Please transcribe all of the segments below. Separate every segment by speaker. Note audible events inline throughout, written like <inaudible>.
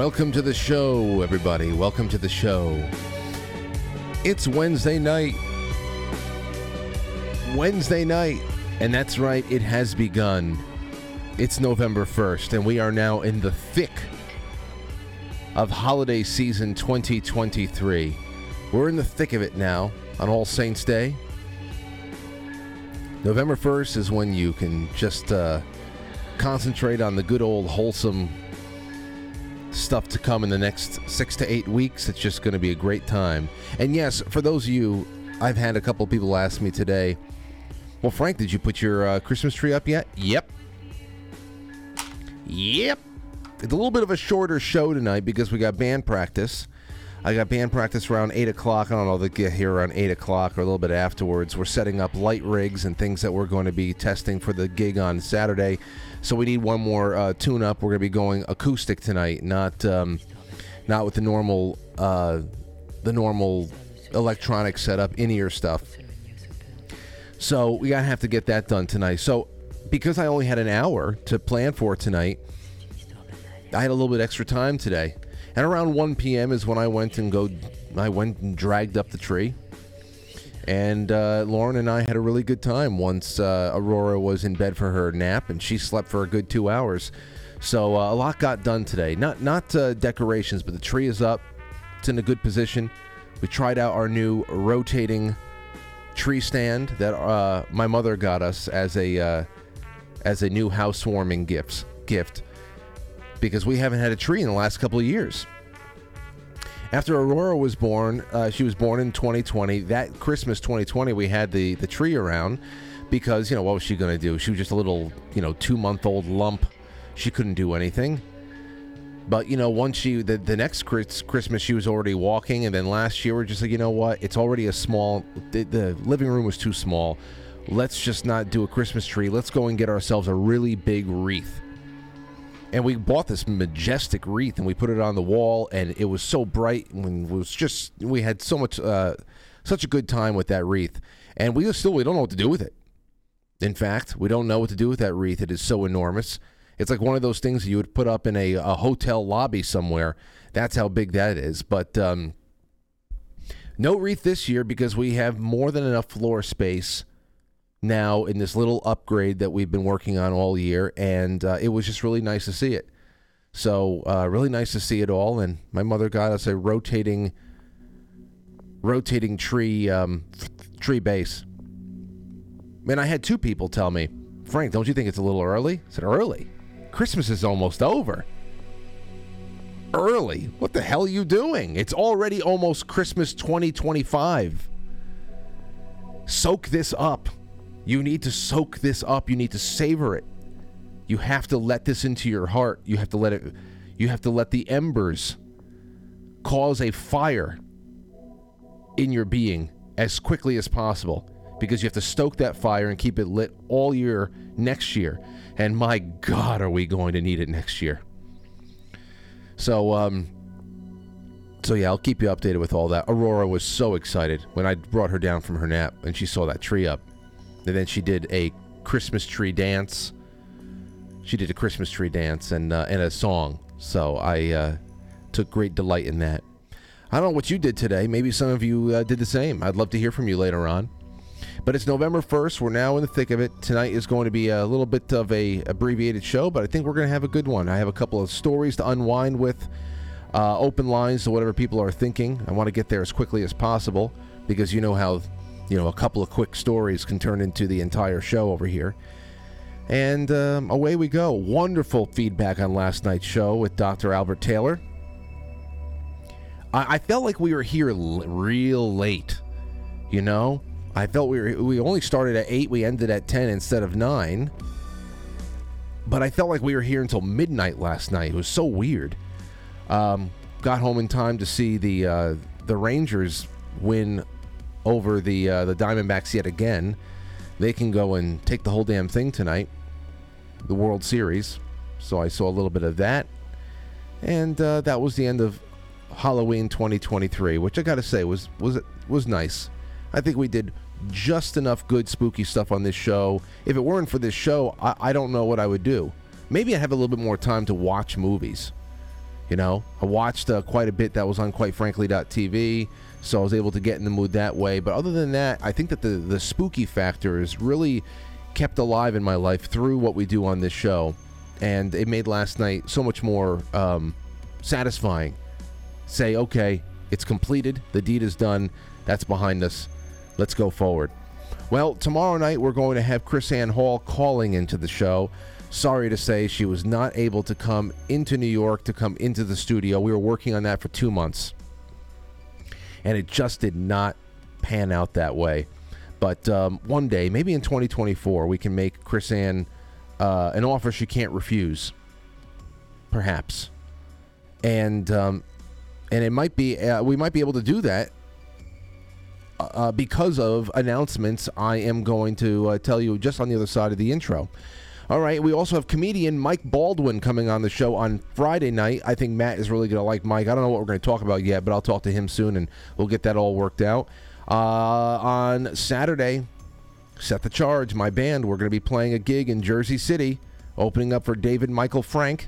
Speaker 1: Welcome to the show, everybody. Welcome to the show. It's Wednesday night. Wednesday night. And that's right, it has begun. It's November 1st, and we are now in the thick of holiday season 2023. We're in the thick of it now on All Saints Day. November 1st is when you can just uh, concentrate on the good old wholesome stuff to come in the next six to eight weeks. It's just going to be a great time. And yes, for those of you, I've had a couple people ask me today, well, Frank, did you put your uh, Christmas tree up yet? Yep. Yep. It's a little bit of a shorter show tonight because we got band practice. I got band practice around 8 o'clock. I don't know, they'll get here around 8 o'clock or a little bit afterwards. We're setting up light rigs and things that we're going to be testing for the gig on Saturday. So we need one more uh, tune up. We're going to be going acoustic tonight, not um, not with the normal uh, the normal electronic setup, in ear stuff. So we gotta have to get that done tonight. So because I only had an hour to plan for tonight, I had a little bit extra time today. And around 1 p.m. is when I went and go. I went and dragged up the tree. And uh, Lauren and I had a really good time once uh, Aurora was in bed for her nap, and she slept for a good two hours. So uh, a lot got done today. Not not uh, decorations, but the tree is up. It's in a good position. We tried out our new rotating tree stand that uh, my mother got us as a uh, as a new housewarming gifts gift because we haven't had a tree in the last couple of years. After Aurora was born, uh, she was born in 2020. That Christmas 2020, we had the the tree around because you know what was she going to do? She was just a little you know two month old lump. She couldn't do anything. But you know, once she the, the next Chris, Christmas she was already walking, and then last year we're just like, you know what? It's already a small. The, the living room was too small. Let's just not do a Christmas tree. Let's go and get ourselves a really big wreath. And we bought this majestic wreath, and we put it on the wall, and it was so bright. And was just we had so much, uh, such a good time with that wreath, and we still we don't know what to do with it. In fact, we don't know what to do with that wreath. It is so enormous. It's like one of those things you would put up in a, a hotel lobby somewhere. That's how big that is. But um, no wreath this year because we have more than enough floor space now in this little upgrade that we've been working on all year. And uh, it was just really nice to see it. So uh, really nice to see it all. And my mother got us a rotating, rotating tree, um, tree base. Man, I had two people tell me, Frank, don't you think it's a little early? I said, early? Christmas is almost over. Early? What the hell are you doing? It's already almost Christmas 2025. Soak this up. You need to soak this up. You need to savor it. You have to let this into your heart. You have to let it you have to let the embers cause a fire in your being as quickly as possible because you have to stoke that fire and keep it lit all year next year. And my God, are we going to need it next year? So, um, so yeah, I'll keep you updated with all that. Aurora was so excited when I brought her down from her nap and she saw that tree up. And then she did a Christmas tree dance. She did a Christmas tree dance and uh, and a song. So I uh, took great delight in that. I don't know what you did today. Maybe some of you uh, did the same. I'd love to hear from you later on. But it's November 1st. We're now in the thick of it. Tonight is going to be a little bit of a abbreviated show, but I think we're going to have a good one. I have a couple of stories to unwind with, uh, open lines to whatever people are thinking. I want to get there as quickly as possible because you know how, you know, a couple of quick stories can turn into the entire show over here. And um, away we go. Wonderful feedback on last night's show with Dr. Albert Taylor. I, I felt like we were here l- real late, you know? I felt we were, we only started at 8, we ended at 10 instead of 9. But I felt like we were here until midnight last night. It was so weird. Um, got home in time to see the uh, the Rangers win over the uh, the Diamondbacks yet again. They can go and take the whole damn thing tonight, the World Series. So I saw a little bit of that, and uh, that was the end of Halloween 2023, which I got to say was was was nice. I think we did just enough good spooky stuff on this show. If it weren't for this show, I, I don't know what I would do maybe I have a little bit more time to watch movies. You know, I watched uh, quite a bit that was on quite frankly.tv, so I was able to get in the mood that way. But other than that, I think that the, the spooky factor is really kept alive in my life through what we do on this show. And it made last night so much more um, satisfying. Say, okay, it's completed, the deed is done, that's behind us, let's go forward. Well, tomorrow night we're going to have KrisAnne Hall calling into the show. Sorry to say, she was not able to come into New York to come into the studio. We were working on that for two months, and it just did not pan out that way. But um, one day, maybe in 2024, we can make KrisAnne uh, an offer she can't refuse. Perhaps, and um, and it might be uh, we might be able to do that uh, because of announcements I am going to uh, tell you just on the other side of the intro. All right, we also have comedian Mike Baldwin coming on the show on Friday night. I think Matt is really going to like Mike. I don't know what we're going to talk about yet, but I'll talk to him soon and we'll get that all worked out. Uh, on Saturday, Set the Charge, my band, we're going to be playing a gig in Jersey City, opening up for David Michael Frank.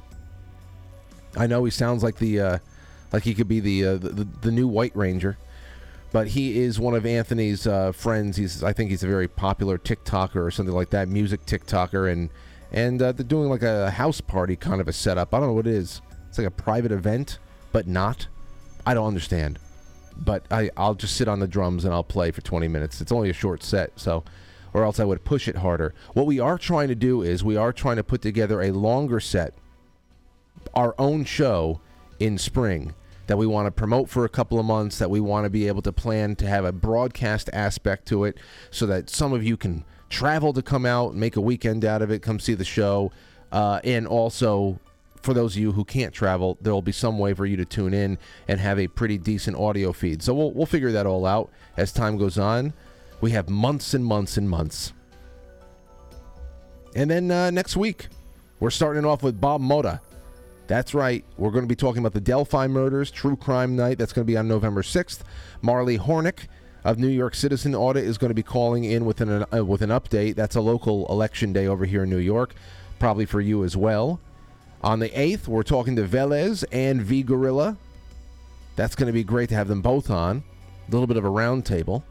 Speaker 1: I know he sounds like the uh, like he could be the, uh, the the new White Ranger but he is one of Anthony's uh, friends. He's I think he's a very popular TikToker or something like that, music TikToker, and and uh, they're doing like a house party kind of a setup. I don't know what it is. It's like a private event, but not. I don't understand. But I, I'll just sit on the drums and I'll play for 20 minutes. It's only a short set, so, or else I would push it harder. What we are trying to do is we are trying to put together a longer set, our own show in spring that we want to promote for a couple of months, that we want to be able to plan to have a broadcast aspect to it so that some of you can travel to come out, make a weekend out of it, come see the show. Uh, and also, for those of you who can't travel, there will be some way for you to tune in and have a pretty decent audio feed. So we'll, we'll figure that all out as time goes on. We have months and months and months. And then uh, next week, we're starting off with Bob Motta. That's right. We're going to be talking about the Delphi murders, True Crime Night. That's going to be on November 6th. Marley Hornick of New York Citizen Audit is going to be calling in with an uh, with an update. That's a local election day over here in New York, probably for you as well. On the 8th, we're talking to Velez and V Gorilla. That's going to be great to have them both on. A little bit of a roundtable.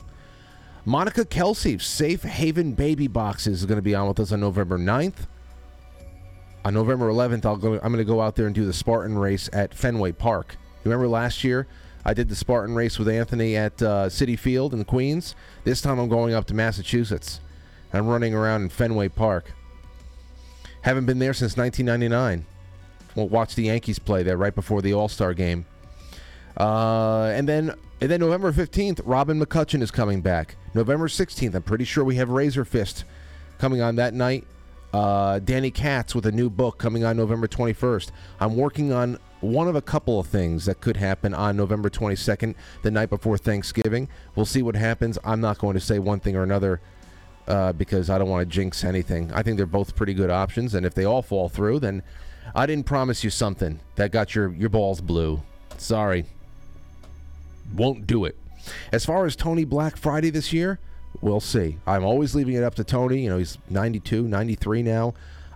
Speaker 1: Monica Kelsey, Safe Haven Baby Boxes, is going to be on with us on November 9th. On November 11th, I'll go. I'm going to go out there and do the Spartan race at Fenway Park. You remember last year? I did the Spartan race with Anthony at uh, Citi Field in Queens. This time I'm going up to Massachusetts. I'm running around in Fenway Park. Haven't been there since 1999. We'll watch the Yankees play there right before the All Star game. Uh, and then and then November 15th, Robin McCutcheon is coming back. November 16th, I'm pretty sure we have Razorfist coming on that night. Uh, Danny Katz with a new book coming on November 21st. I'm working on one of a couple of things that could happen on November 22nd, the night before Thanksgiving. We'll see what happens. I'm not going to say one thing or another uh, because I don't want to jinx anything. I think they're both pretty good options, and if they all fall through, then I didn't promise you something that got your, your balls blue. Sorry. Won't do it. As far as Tony Black Friday this year, we'll see. I'm always leaving it up to Tony. You know, he's 92, 93 now.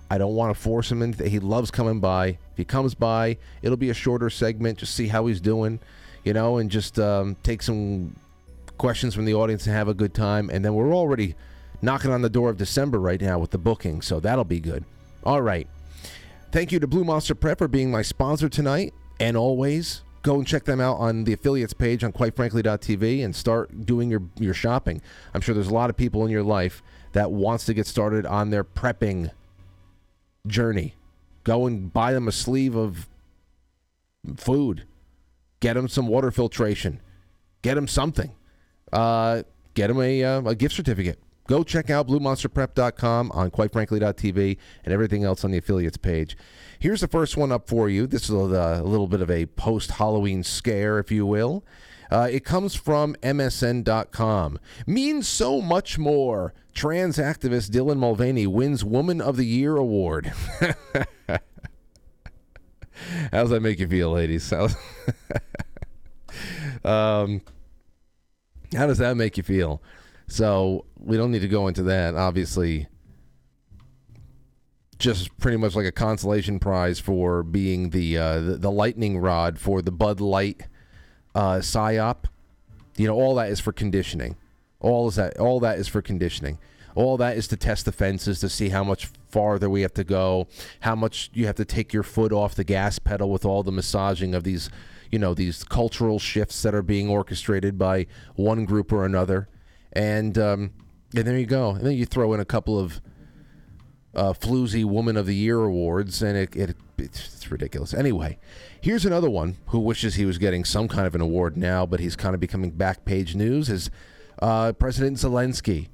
Speaker 1: I don't want to force him into. He loves coming by. If he comes by, it'll be a shorter segment. Just see how he's doing, you know, and just um, take some questions from the audience and have a good time. And then we're already knocking on the door of December right now with the booking, so that'll be good. All right. Thank you to Blue Monster Prep for being my sponsor tonight, and always go and check them out on the affiliates page on quitefrankly.tv and start doing your your shopping. I'm sure there's a lot of people in your life that wants to get started on their prepping journey. Go and buy them a sleeve of food. Get them some water filtration. Get them something. Uh, get them a, uh, a gift certificate. Go check out bluemonsterprep.com on quitefrankly.tv and everything else on the affiliates page. Here's the first one up for you. This is a, a little bit of a post Halloween scare, if you will. Uh, it comes from MSN.com. Means so much more. Trans activist Dylan Mulvaney wins Woman of the Year award. <laughs> How does that make you feel, ladies? <laughs> um, how does that make you feel? So we don't need to go into that. Obviously, just pretty much like a consolation prize for being the uh, the, the lightning rod for the Bud Light uh, psyop. You know, all that is for conditioning. All is that all that is for conditioning. All that is to test the fences to see how much farther we have to go, how much you have to take your foot off the gas pedal with all the massaging of these, you know, these cultural shifts that are being orchestrated by one group or another. And um, and there you go. And then you throw in a couple of uh, floozy Woman of the Year awards, and it, it it's ridiculous. Anyway, here's another one who wishes he was getting some kind of an award now, but he's kind of becoming back page news. Is uh, President Zelensky,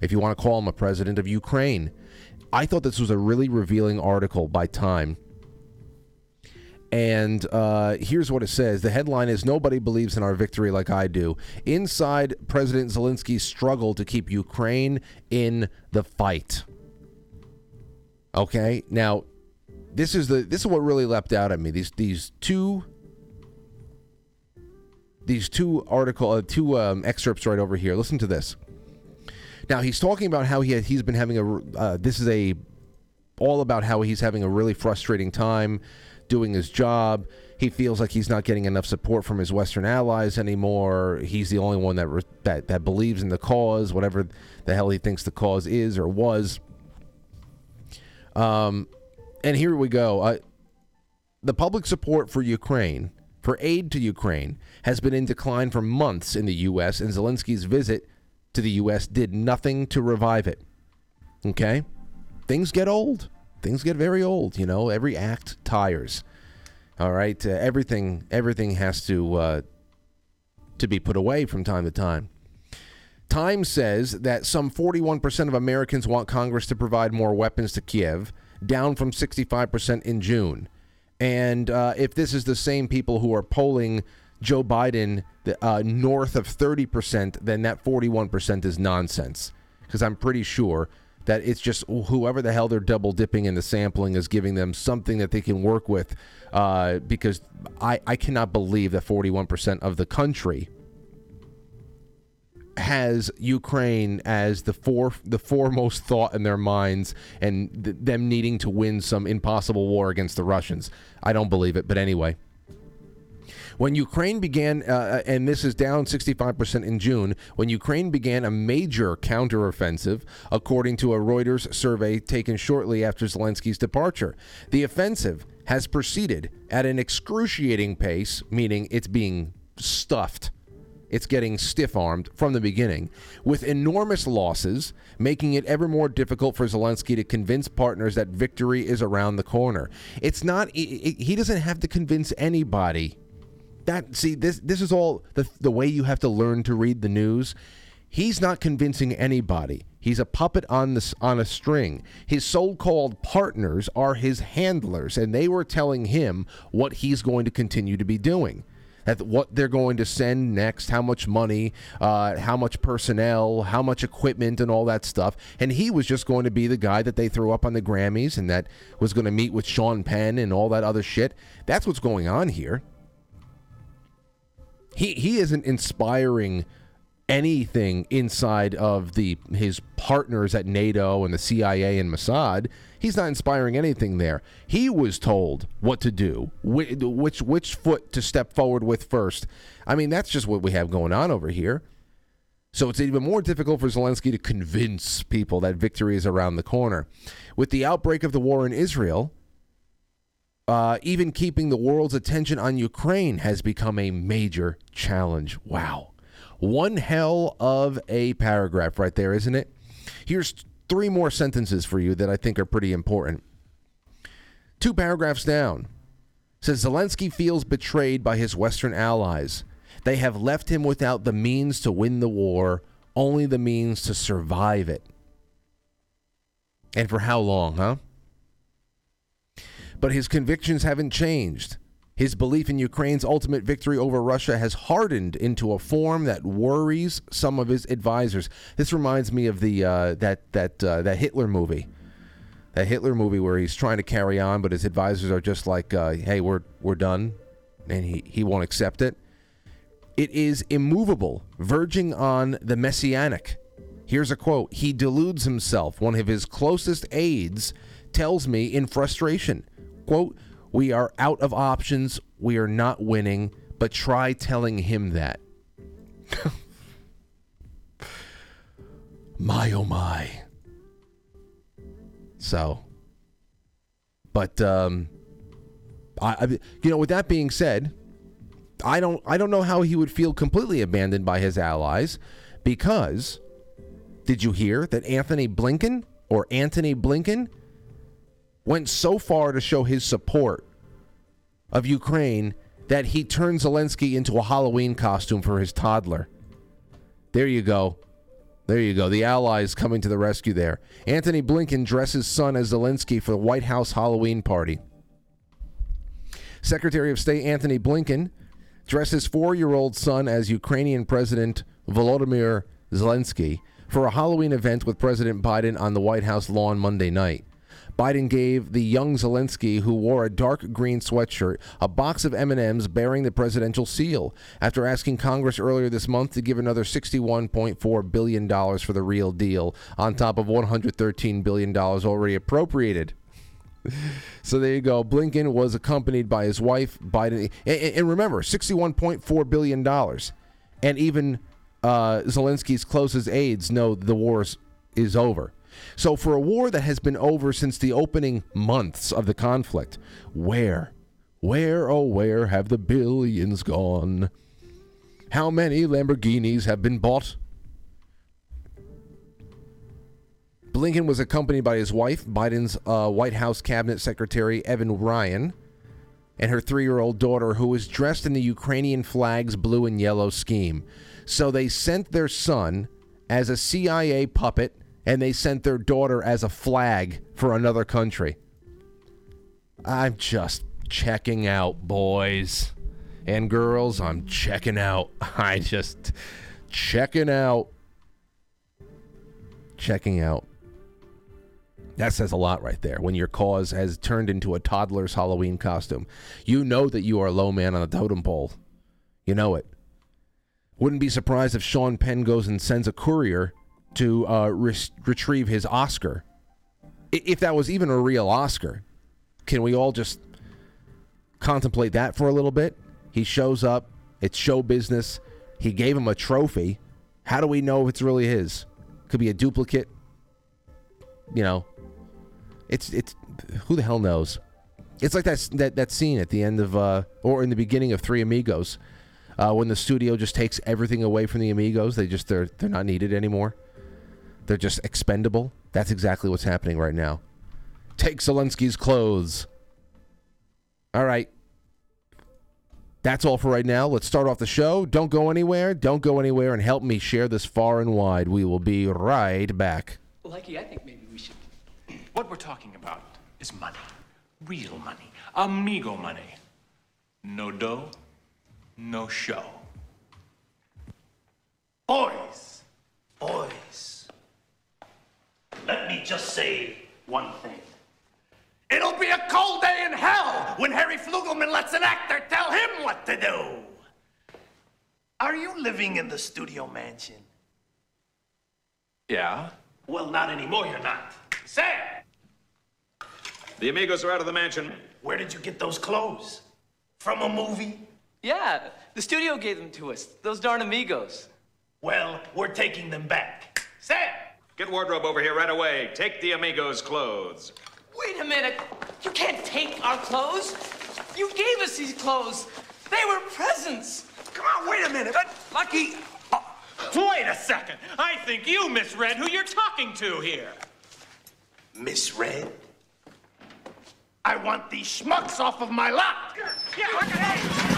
Speaker 1: if you want to call him a president of Ukraine. I thought this was a really revealing article by Time. And uh, here's what it says. The headline is Nobody believes in our victory like I do. Inside President Zelensky's struggle to keep Ukraine in the fight. Okay, now this is the this is what really leapt out at me. These these two these two article uh, two um, excerpts right over here. Listen to this. Now he's talking about how he he's been having a uh, this is a all about how he's having a really frustrating time doing his job. He feels like he's not getting enough support from his Western allies anymore. He's the only one that re- that that believes in the cause, whatever the hell he thinks the cause is or was. Um, and here we go. Uh, the public support for Ukraine, for aid to Ukraine, has been in decline for months in the U.S., and Zelensky's visit to the U.S. did nothing to revive it. Okay? Things get old. Things get very old. You know, every act tires. All right? Uh, everything, everything has to, uh, to be put away from time to time. Time says that some 41% of Americans want Congress to provide more weapons to Kiev, down from 65% in June. And uh, if this is the same people who are polling Joe Biden uh, north of 30%, then that 41% is nonsense. Because I'm pretty sure that it's just whoever the hell they're double dipping in the sampling is giving them something that they can work with. Uh, because I, I cannot believe that 41% of the country has Ukraine as the four the foremost thought in their minds and th- them needing to win some impossible war against the Russians. I don't believe it, but anyway. When Ukraine began, uh, and this is down 65% in June, when Ukraine began a major counteroffensive, according to a Reuters survey taken shortly after Zelensky's departure, the offensive has proceeded at an excruciating pace, meaning it's being stuffed it's getting stiff armed from the beginning, with enormous losses, making it ever more difficult for Zelensky to convince partners that victory is around the corner. It's not, he doesn't have to convince anybody. That, see, this, this is all the, the way you have to learn to read the news. He's not convincing anybody. He's a puppet on this on a string. His so-called partners are his handlers, and they were telling him what he's going to continue to be doing at what they're going to send next, how much money, uh, how much personnel, how much equipment, and all that stuff. And he was just going to be the guy that they threw up on the Grammys and that was going to meet with Sean Penn and all that other shit. That's what's going on here. He he isn't inspiring anything inside of the his partners at NATO and the CIA and Mossad. He's not inspiring anything there. He was told what to do, which which foot to step forward with first. I mean, that's just what we have going on over here. So it's even more difficult for Zelensky to convince people that victory is around the corner. With the outbreak of the war in Israel, uh, even keeping the world's attention on Ukraine has become a major challenge. Wow. One hell of a paragraph right there, isn't it? Here's three more sentences for you that I think are pretty important. Two paragraphs down says Zelensky feels betrayed by his Western allies. They have left him without the means to win the war, only the means to survive it. And for how long, huh? But his convictions haven't changed. His belief in Ukraine's ultimate victory over Russia has hardened into a form that worries some of his advisors. This reminds me of the uh, that that uh, that Hitler movie, that Hitler movie where he's trying to carry on, but his advisors are just like, uh, "Hey, we're we're done," and he he won't accept it. It is immovable, verging on the messianic. Here's a quote: "He deludes himself. One of his closest aides." tells me in frustration, quote, "We are out of options. We are not winning, but try telling him that." <laughs> my oh my. So, but um, I, I, you know, with that being said, I don't, I don't know how he would feel completely abandoned by his allies, because did you hear that Antony Blinken or Antony Blinken went so far to show his support of Ukraine that he turned Zelensky into a Halloween costume for his toddler. There you go. There you go. The Allies coming to the rescue there. Antony Blinken dresses son as Zelensky for the White House Halloween party. Secretary of State Antony Blinken dresses four year old son as Ukrainian President Volodymyr Zelensky for a Halloween event with President Biden on the White House lawn Monday night. Biden gave the young Zelensky, who wore a dark green sweatshirt, a box of M&Ms bearing the presidential seal after asking Congress earlier this month to give another 61.4 billion dollars for the real deal on top of 113 billion dollars already appropriated. <laughs> so there you go. Blinken was accompanied by his wife, Biden, and, and remember, 61.4 billion dollars, and even uh, Zelensky's closest aides know the war is over. So, for a war that has been over since the opening months of the conflict, where, where, oh, where have the billions gone? How many Lamborghinis have been bought? Blinken was accompanied by his wife, Biden's uh, White House Cabinet Secretary Evan Ryan, and her three year old daughter, who was dressed in the Ukrainian flag's blue and yellow scheme. So they sent their son as a CIA puppet and they sent their daughter as a flag for another country. I'm just checking out, boys and girls. I'm checking out. <laughs> I just checking out. Checking out. That says a lot right there. When your cause has turned into a toddler's Halloween costume, you know that you are a low man on the totem pole. You know it. Wouldn't be surprised if Sean Penn goes and sends a courier to uh, re- retrieve his Oscar. If that was even a real Oscar, can we all just contemplate that for a little bit? He shows up, it's show business. He gave him a trophy. How do we know if it's really his? Could be a duplicate. You know, it's it's who the hell knows. It's like that that that scene at the end of uh, or in the beginning of Three Amigos, uh, when the studio just takes everything away from the Amigos. They just they're they're not needed anymore. They're just expendable. That's exactly what's happening right now. Take Zelensky's clothes. All right. That's all for right now. Let's start off the show. Don't go anywhere. Don't go anywhere and help me share this far and wide. We will be right back.
Speaker 2: Lucky, I think maybe we should. <clears throat> What we're talking about is money. Real money. Amigo money. No dough, no show.
Speaker 3: Boys, boys. Let me just say one thing. It'll be a cold day in hell when Harry Flugelman lets an actor tell him what to do. Are you living in the studio mansion?
Speaker 2: Yeah?
Speaker 3: Well, not anymore, you're not. Sam!
Speaker 4: The amigos are out of the mansion.
Speaker 3: Where did you get those clothes? From a movie?
Speaker 5: Yeah, the studio gave them to us. Those darn amigos.
Speaker 3: Well, we're taking them back. Sam!
Speaker 4: Get wardrobe over here right away. Take the amigos' clothes.
Speaker 5: Wait a minute. You can't take our clothes. You gave us these clothes. They were presents.
Speaker 3: Come on, wait a minute. But,
Speaker 6: Lucky. Oh, wait a second. I think you misread who you're talking to here.
Speaker 3: Misread? I want these schmucks off of my lot.
Speaker 6: Yeah, hey, hey.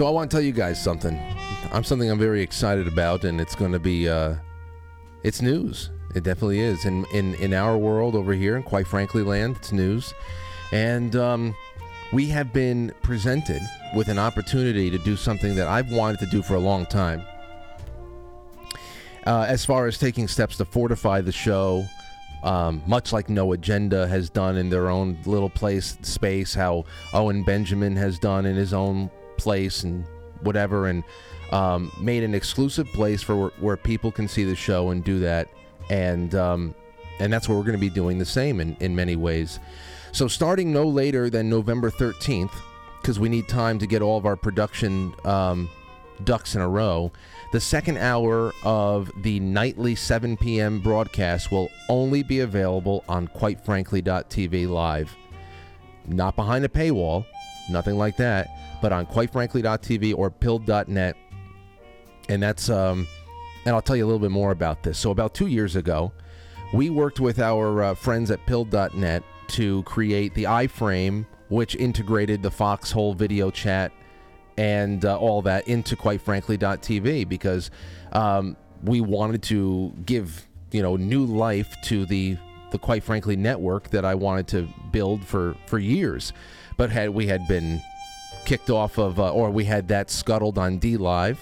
Speaker 1: So I want to tell you guys something. I'm something I'm very excited about, and it's going to be uh, it's news. It definitely is. In in in our world over here, and quite frankly, land, it's news. And um, we have been presented with an opportunity to do something that I've wanted to do for a long time. Uh, as far as taking steps to fortify the show, um, much like No Agenda has done in their own little place space, how Owen Benjamin has done in his own place and whatever, and um, made an exclusive place for where, where, people can see the show and do that, and um, and that's what we're going to be doing the same in, in many ways. So starting no later than November 13th, because we need time to get all of our production um, ducks in a row. The second hour of the nightly 7 p.m. broadcast will only be available on QuiteFrankly.tv live. Not behind a paywall, nothing like that, but on QuiteFrankly.tv or Pilled.net. And that's, um, and I'll tell you a little bit more about this. So, about two years ago, we worked with our uh, friends at Pilled.net to create the iframe, which integrated the Foxhole video chat and uh, all that into quite frankly.tv because um, we wanted to give you know new life to the the quite frankly network that I wanted to build for for years but had we had been kicked off of uh, or we had that scuttled on DLive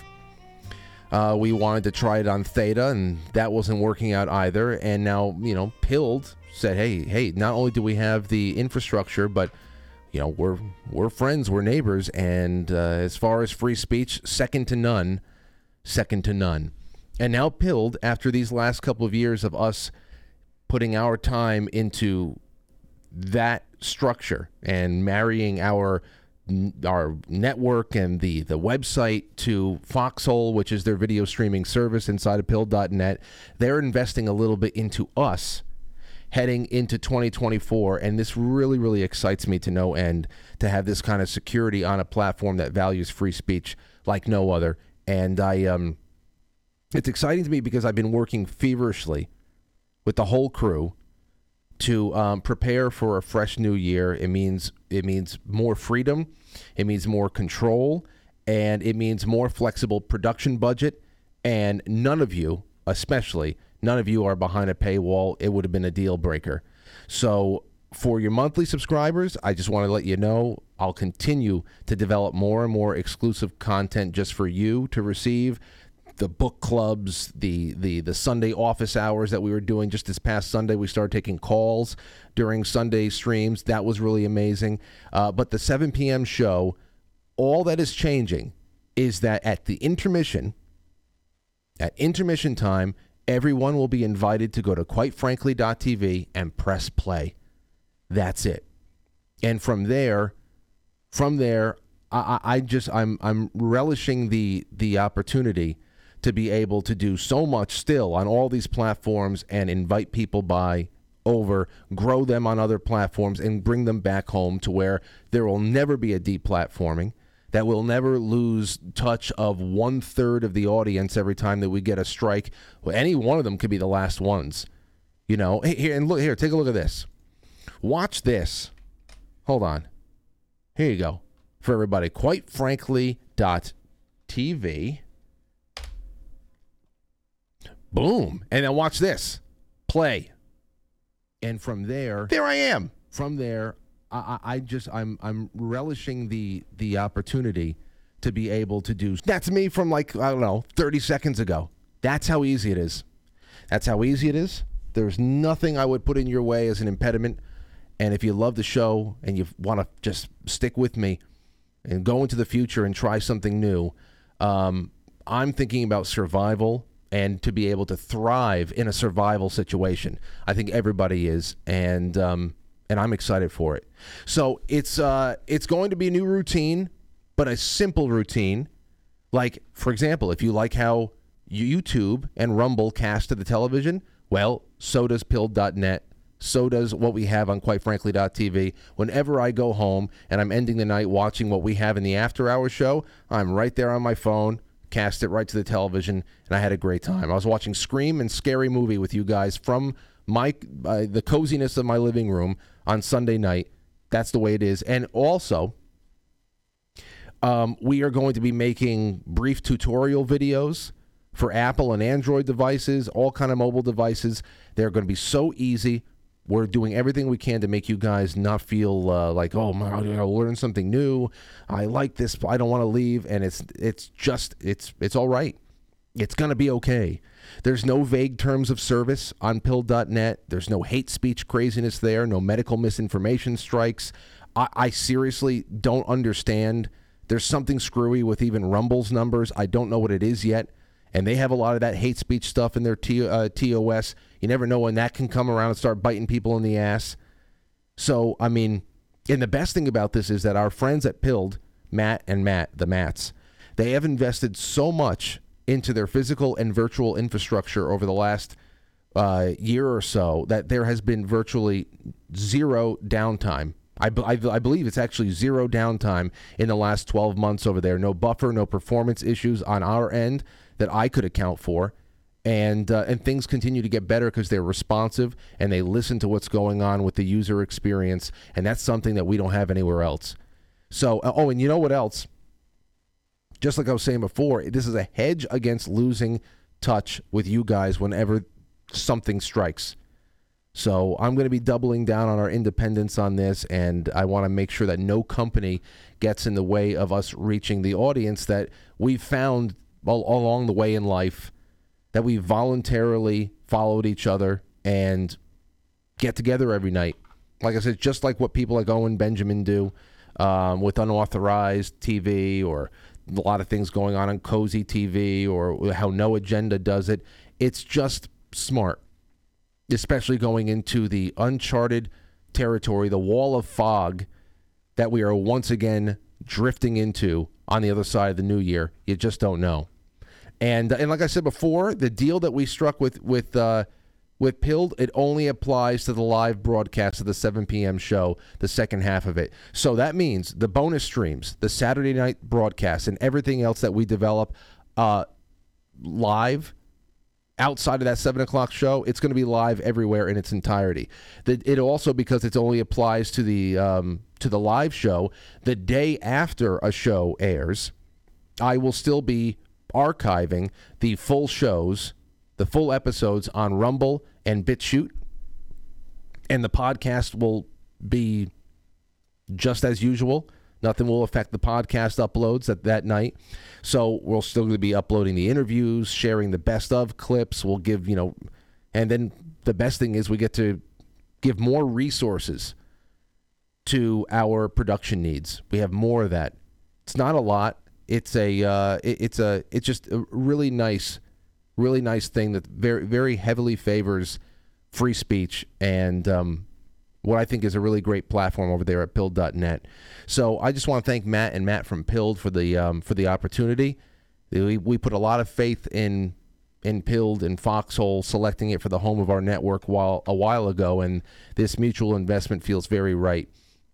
Speaker 1: uh, we wanted to try it on Theta and that wasn't working out either. And now you know pilled said hey hey not only do we have the infrastructure but you know we're we're friends, we're neighbors, and uh, as far as free speech, second to none, second to none. And now pilled after these last couple of years of us putting our time into that structure and marrying our our network and the the website to Foxhole, which is their video streaming service inside of Pilled.net. They're investing a little bit into us heading into 2024. And this really, really excites me to no end to have this kind of security on a platform that values free speech like no other. And I, um, it's exciting to me because I've been working feverishly with the whole crew to um, prepare for a fresh new year. It means it means more freedom, it means more control, and it means more flexible production budget. And none of you, especially, None of you are behind a paywall. It would have been a deal breaker. So, for your monthly subscribers, I just want to let you know I'll continue to develop more and more exclusive content just for you to receive. The book clubs, the the the Sunday office hours that we were doing just this past Sunday, we started taking calls during Sunday streams. That was really amazing. Uh, but the 7 p.m. show, all that is changing is that at the intermission, at intermission time, Everyone will be invited to go to quitefrankly.tv and press play. That's it. And from there, from there, I, I just I'm I'm relishing the the opportunity to be able to do so much still on all these platforms and invite people by over, grow them on other platforms, and bring them back home to where there will never be a deplatforming that will never lose touch of one third of the audience every time that we get a strike. Well, any one of them could be the last ones. You know, here and look here, take a look at this. Watch this. Hold on. Here you go. For everybody, quite frankly, dot TV. Boom. And then watch this. Play. And from there, there I am. From there, I, I just I'm I'm relishing the the opportunity to be able to do. That's me from like I don't know 30 seconds ago. That's how easy it is. That's how easy it is. There's nothing I would put in your way as an impediment. And if you love the show and you want to just stick with me and go into the future and try something new, um, I'm thinking about survival and to be able to thrive in a survival situation. I think everybody is, and um, and I'm excited for it. So it's uh, it's going to be a new routine, but a simple routine. Like for example, if you like how YouTube and Rumble cast to the television, well, so does Pilled.net. So does what we have on quite frankly.tv. Whenever I go home and I'm ending the night watching what we have in the after hour show, I'm right there on my phone, cast it right to the television, and I had a great time. I was watching Scream and Scary Movie with you guys from my uh, the coziness of my living room on Sunday night. That's the way it is. And also, Um, we are going to be making brief tutorial videos for Apple and Android devices, all kind of mobile devices. They're going to be so easy. We're doing everything we can to make you guys not feel uh, like, oh my, god I gotta learn something new. I like this. I don't want to leave, and it's it's just it's it's all right. It's gonna be okay. There's no vague terms of service on pilled.net. There's no hate speech craziness there. No medical misinformation strikes. I, I seriously don't understand. There's something screwy with even Rumble's numbers. I don't know what it is yet and they have a lot of that hate speech stuff in their T, uh, TOS. You never know when that can come around and start biting people in the ass. So, I mean, and the best thing about this is that our friends at Pilled, Matt and Matt, the Mats, they have invested so much into their physical and virtual infrastructure over the last uh, year or so that there has been virtually zero downtime. I, I, I, believe it's actually zero downtime in the last 12 months over there. No buffer, no performance issues on our end that I could account for. And, uh, and things continue to get better because they're responsive and they listen to what's going on with the user experience. And that's something that we don't have anywhere else. So, uh, oh, and you know what else? Just like I was saying before, this is a hedge against losing touch with you guys whenever something strikes. So I'm going to be doubling down on our independence on this, and I want to make sure that no company gets in the way of us reaching the audience that we've found all, along the way in life that we voluntarily followed each other and get together every night. Like I said, just like what people like Owen Benjamin do um, with unauthorized TV or a lot of things going on on Cozy TV or how No Agenda does it. It's just smart, especially going into the uncharted territory, the wall of fog that we are once again drifting into on the other side of the new year. You just don't know. And and like I said before, the deal that we struck with with uh, with Pilled, it only applies to the live broadcast of the 7 p.m. show, the second half of it. So that means the bonus streams, the Saturday night broadcast, and everything else that we develop uh, live outside of that seven o'clock show, it's going to be live everywhere in its entirety. It also because it only applies to the um, to the live show. The day after a show airs, I will still be archiving the full shows, the full episodes on Rumble and BitChute, and the podcast will be just as usual. Nothing will affect the podcast uploads at that night. So we're still going to be uploading the interviews, sharing the best of clips. We'll give, you know, and then the best thing is we get to give more resources to our production needs. We have more of that. It's not a lot. It's a uh, it, it's a it's just a really nice, really nice thing that very very heavily favors free speech and um, what I think is a really great platform over there at Pilled.net. So I just want to thank Matt and Matt from Pilled for the um, for the opportunity. We, we put a lot of faith in in Pilled and Foxhole selecting it for the home of our network while a while ago, and this mutual investment feels very right.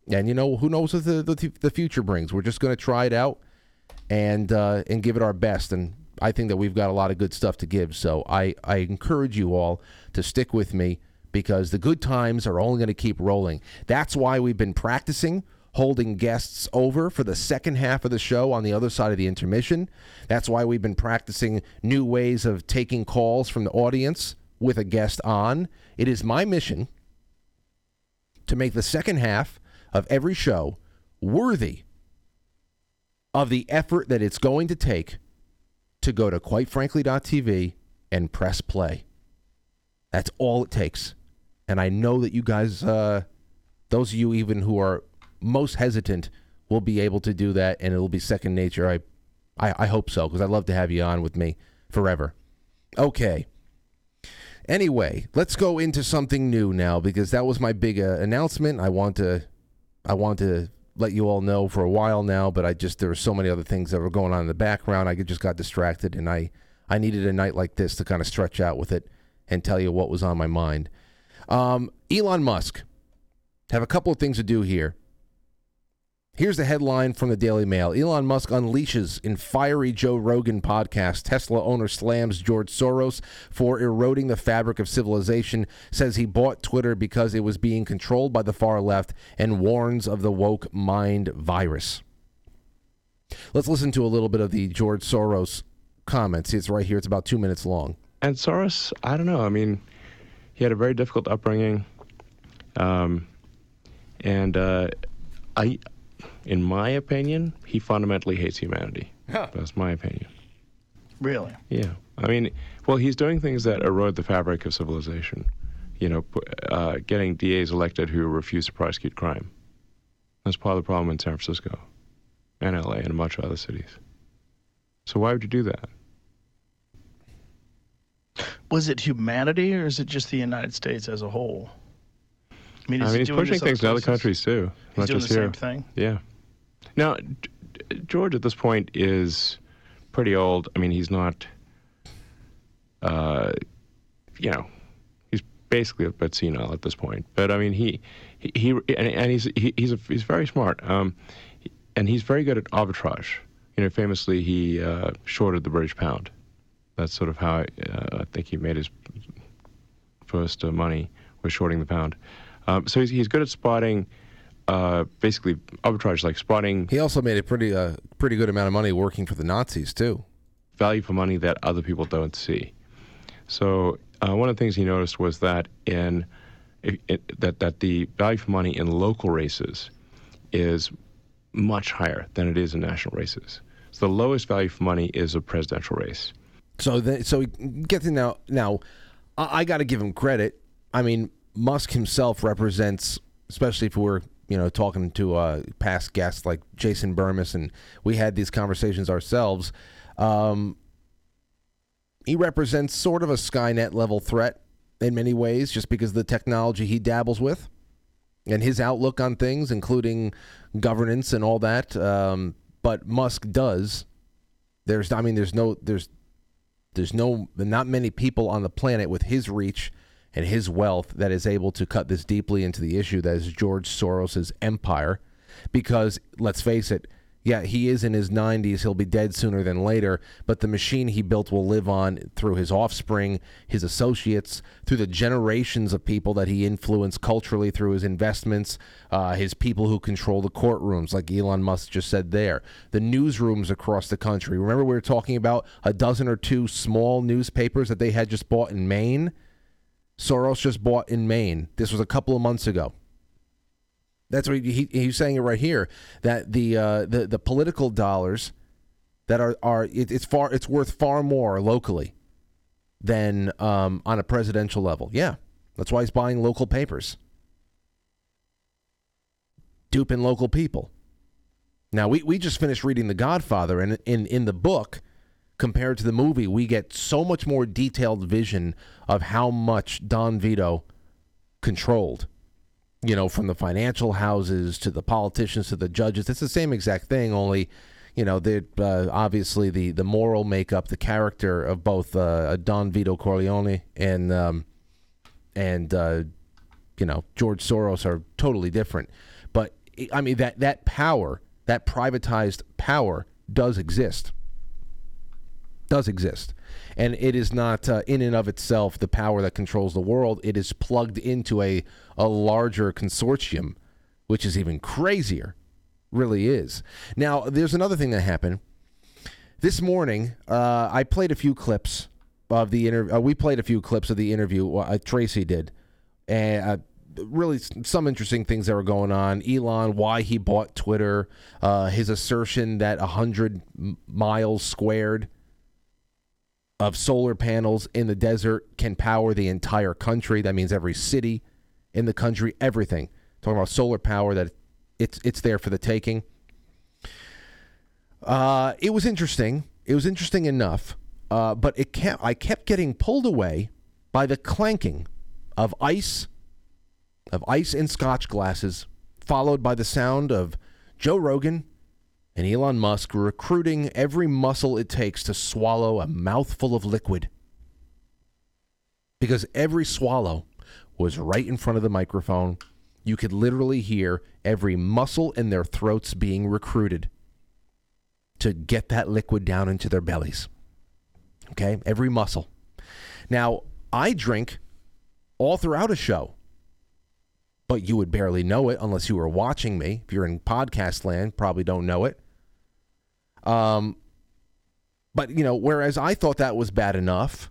Speaker 1: And you know who knows what the the, the future brings. We're just going to try it out and uh, and give it our best. And I think that we've got a lot of good stuff to give. So I I encourage you all to stick with me because the good times are only going to keep rolling. That's why we've been practicing holding guests over for the second half of the show on the other side of the intermission. That's why we've been practicing new ways of taking calls from the audience with a guest on. It is my mission to make the second half of every show worthy of the effort that it's going to take to go to quitefrankly.tv and press play. That's all it takes. And I know that you guys, uh, those of you even who are most hesitant, will be able to do that, and it'll be second nature. I, I, I hope so, because I'd love to have you on with me forever. Okay. Anyway, let's go into something new now, because that was my big uh, announcement. I want to, I want to let you all know for a while now, but I just there were so many other things that were going on in the background. I just got distracted, and I I needed a night like this to kind of stretch out with it and tell you what was on my mind. Um, Elon Musk. Have a couple of things to do here. Here's the headline from the Daily Mail Elon Musk unleashes in fiery Joe Rogan podcast. Tesla owner slams George Soros for eroding the fabric of civilization, says he bought Twitter because it was being controlled by the far left, and warns of the woke mind virus. Let's listen to a little bit of the George Soros comments. It's right here. It's about two minutes long.
Speaker 7: And Soros, I don't know. I mean, he had a very difficult upbringing, um, and uh, I, in my opinion, he fundamentally hates humanity. That's my opinion.
Speaker 8: Really?
Speaker 7: Yeah. I mean, well, he's doing things that erode the fabric of civilization. You know, uh, getting DAs elected who refuse to prosecute crime. That's part of the problem in San Francisco, and LA, and a bunch of other cities. So why would you do that?
Speaker 8: Was it humanity or is it just the United States as a whole? I mean,
Speaker 7: I mean, he's pushing
Speaker 8: this up
Speaker 7: things in other countries too,
Speaker 8: He's
Speaker 7: not
Speaker 8: doing
Speaker 7: just
Speaker 8: the
Speaker 7: here.
Speaker 8: same thing.
Speaker 7: Yeah. Now, George at this point is pretty old. I mean, he's not, uh, you know, he's basically a bit senile at this point. But I mean, he, he, he and, and he's he, he's a, he's very smart. Um, and he's very good at arbitrage. You know, famously he uh, shorted the British pound. That's sort of how I, uh, I think he made his first uh, money was shorting the pound. Um, so he's, he's good at spotting, uh, basically arbitrage, like spotting
Speaker 1: He also made a pretty uh, pretty good amount of money working for the Nazis too.
Speaker 7: value for money that other people don't see. So uh, one of the things he noticed was that in it, it, that that the value for money in local races is much higher than it is in national races. So the lowest value for money is a presidential race.
Speaker 1: So then, so get to now. Now, I, I got to give him credit. I mean, Musk himself represents, especially if we're you know talking to uh, past guests like Jason Bermas, and we had these conversations ourselves. Um, he represents sort of a Skynet level threat in many ways, just because of the technology he dabbles with and his outlook on things, including governance and all that. Um, but Musk does. There's, I mean, there's no, there's there's no not many people on the planet with his reach and his wealth that is able to cut this deeply into the issue that is George Soros's empire. Because let's face it yeah he is in his 90s he'll be dead sooner than later but the machine he built will live on through his offspring his associates through the generations of people that he influenced culturally through his investments uh, his people who control the courtrooms like Elon Musk just said there. The newsrooms across the country. Remember we were talking about a dozen or two small newspapers that they had just bought in Maine Soros just bought in Maine. This was a couple of months ago. That's what he, he, he's saying it right here. That the uh, the the political dollars that are are it, it's far it's worth far more locally than um, on a presidential level. Yeah, that's why he's buying local papers, duping local people. Now we, we just finished reading The Godfather, and in in the book, compared to the movie, we get so much more detailed vision of how much Don Vito controlled. You know, from the financial houses to the politicians to the judges. It's the same exact thing, only, you know, uh, obviously the, the moral makeup, the character of both uh, Don Vito Corleone and um, and uh, you know George Soros are totally different. But I mean that that power, that privatized power, does exist does exist. And it is not uh, in and of itself the power that controls the world. It is plugged into a, a larger consortium, which is even crazier. Really is. Now, there's another thing that happened. This morning, uh, I played a few clips of the interview. Uh, we played a few clips of the interview. Uh, Tracy did. And uh, really some interesting things that were going on. Elon, why he bought Twitter, uh, his assertion that 100 miles squared of solar panels in the desert can power the entire country. That means every city in the country, everything. Talking about solar power that it's it's there for the taking. Uh, it was interesting. It was interesting enough, uh, but it kept I kept getting pulled away by the clanking of ice, of ice in Scotch glasses, followed by the sound of Joe Rogan and Elon Musk recruiting every muscle it takes to swallow a mouthful of liquid. Because every swallow was right in front of the microphone. You could literally hear every muscle in their throats being recruited to get that liquid down into their bellies. Okay? Every muscle. Now, I drink all throughout a show but you would barely know it unless you were watching me. If you're in podcast land, probably don't know it. Um, but you know, whereas I thought that was bad enough,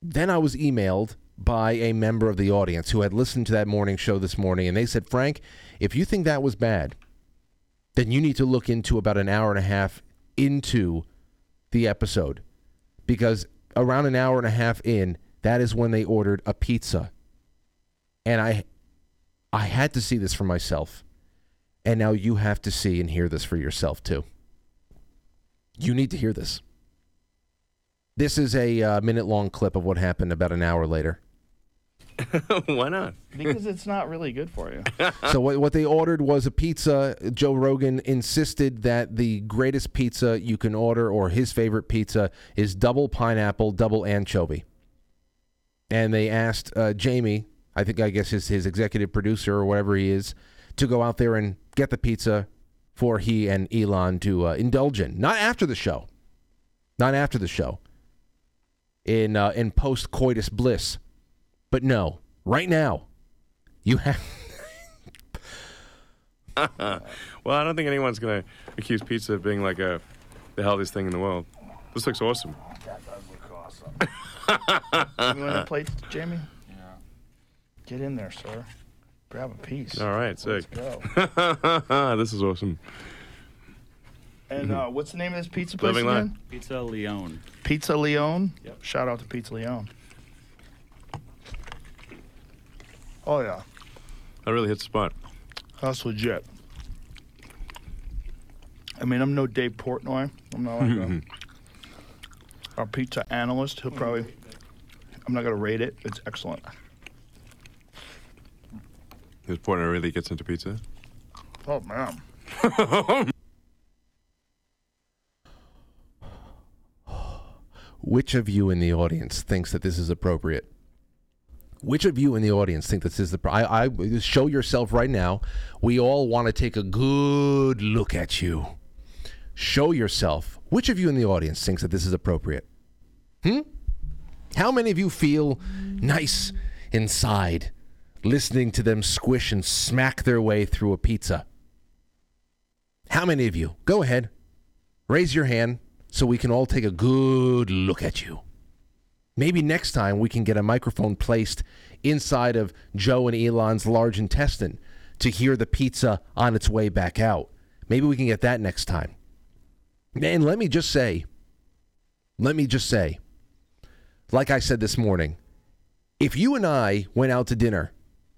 Speaker 1: then I was emailed by a member of the audience who had listened to that morning show this morning, and they said, Frank, if you think that was bad, then you need to look into about an hour and a half into the episode because around an hour and a half in, that is when they ordered a pizza. And I I had to see this for myself. And now you have to see and hear this for yourself too. You need to hear this. This is a uh, minute long clip of what happened about an hour later. <laughs>
Speaker 7: Why not?
Speaker 8: Because it's not really good for you. <laughs>
Speaker 1: so what, what they ordered was a pizza. Joe Rogan insisted that the greatest pizza you can order, or his favorite pizza, is double pineapple, double anchovy. And they asked uh, Jamie, I think I guess his his executive producer or whatever he is, to go out there and get the pizza for he and Elon to uh, indulge in. Not after the show. Not after the show. In uh, in post coitus bliss. But no, right now, you have. <laughs>
Speaker 7: well, I don't think anyone's going to accuse pizza of being like a the healthiest thing in the world. This looks awesome.
Speaker 8: That does look awesome. <laughs> you want a plate, Jamie? Yeah. Get in there, sir. Grab a piece.
Speaker 7: All right, sick.
Speaker 8: Let's go. <laughs>
Speaker 7: this is awesome.
Speaker 8: And uh, what's the name of this pizza place
Speaker 7: Living
Speaker 8: again?
Speaker 7: Line.
Speaker 9: Pizza Leone.
Speaker 8: Pizza Leone. Yep. Shout out to Pizza Leone. Oh yeah,
Speaker 7: That really hits the spot.
Speaker 8: that's legit. I mean, I'm no Dave Portnoy. I'm not like a, <laughs> our pizza analyst. He'll probably. I'm not gonna rate it. It's excellent.
Speaker 7: His partner really gets into pizza.
Speaker 8: Oh man. <laughs>
Speaker 1: Which of you in the audience thinks that this is appropriate? Which of you in the audience think this is the? I, I show yourself right now. We all want to take a good look at you. Show yourself. Which of you in the audience thinks that this is appropriate? Hmm. How many of you feel nice inside, listening to them squish and smack their way through a pizza? How many of you? Go ahead. Raise your hand so we can all take a good look at you. Maybe next time we can get a microphone placed inside of Joe and Elon's large intestine to hear the pizza on its way back out. Maybe we can get that next time. And let me just say, let me just say, like I said this morning, if you and I went out to dinner,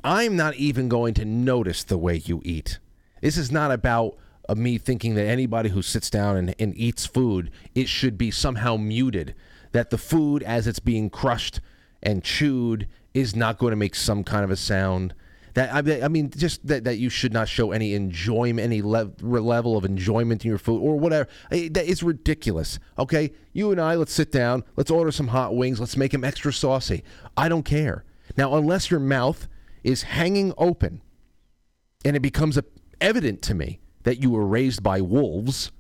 Speaker 1: I'm not even going to notice the way you eat. This is not about uh, me thinking that anybody who sits down and, and eats food, it should be somehow muted. That the food, as it's being crushed and chewed, is not going to make some kind of a sound. That I mean- I mean, just that, that you should not show any enjoyment, any le- level of enjoyment in your food or whatever. Eh, That is ridiculous. Okay, you and I, let's sit down. Let's order some hot wings. Let's make them extra saucy. I don't care. Now, unless your mouth is hanging open, and it becomes evident to me that you were raised by wolves,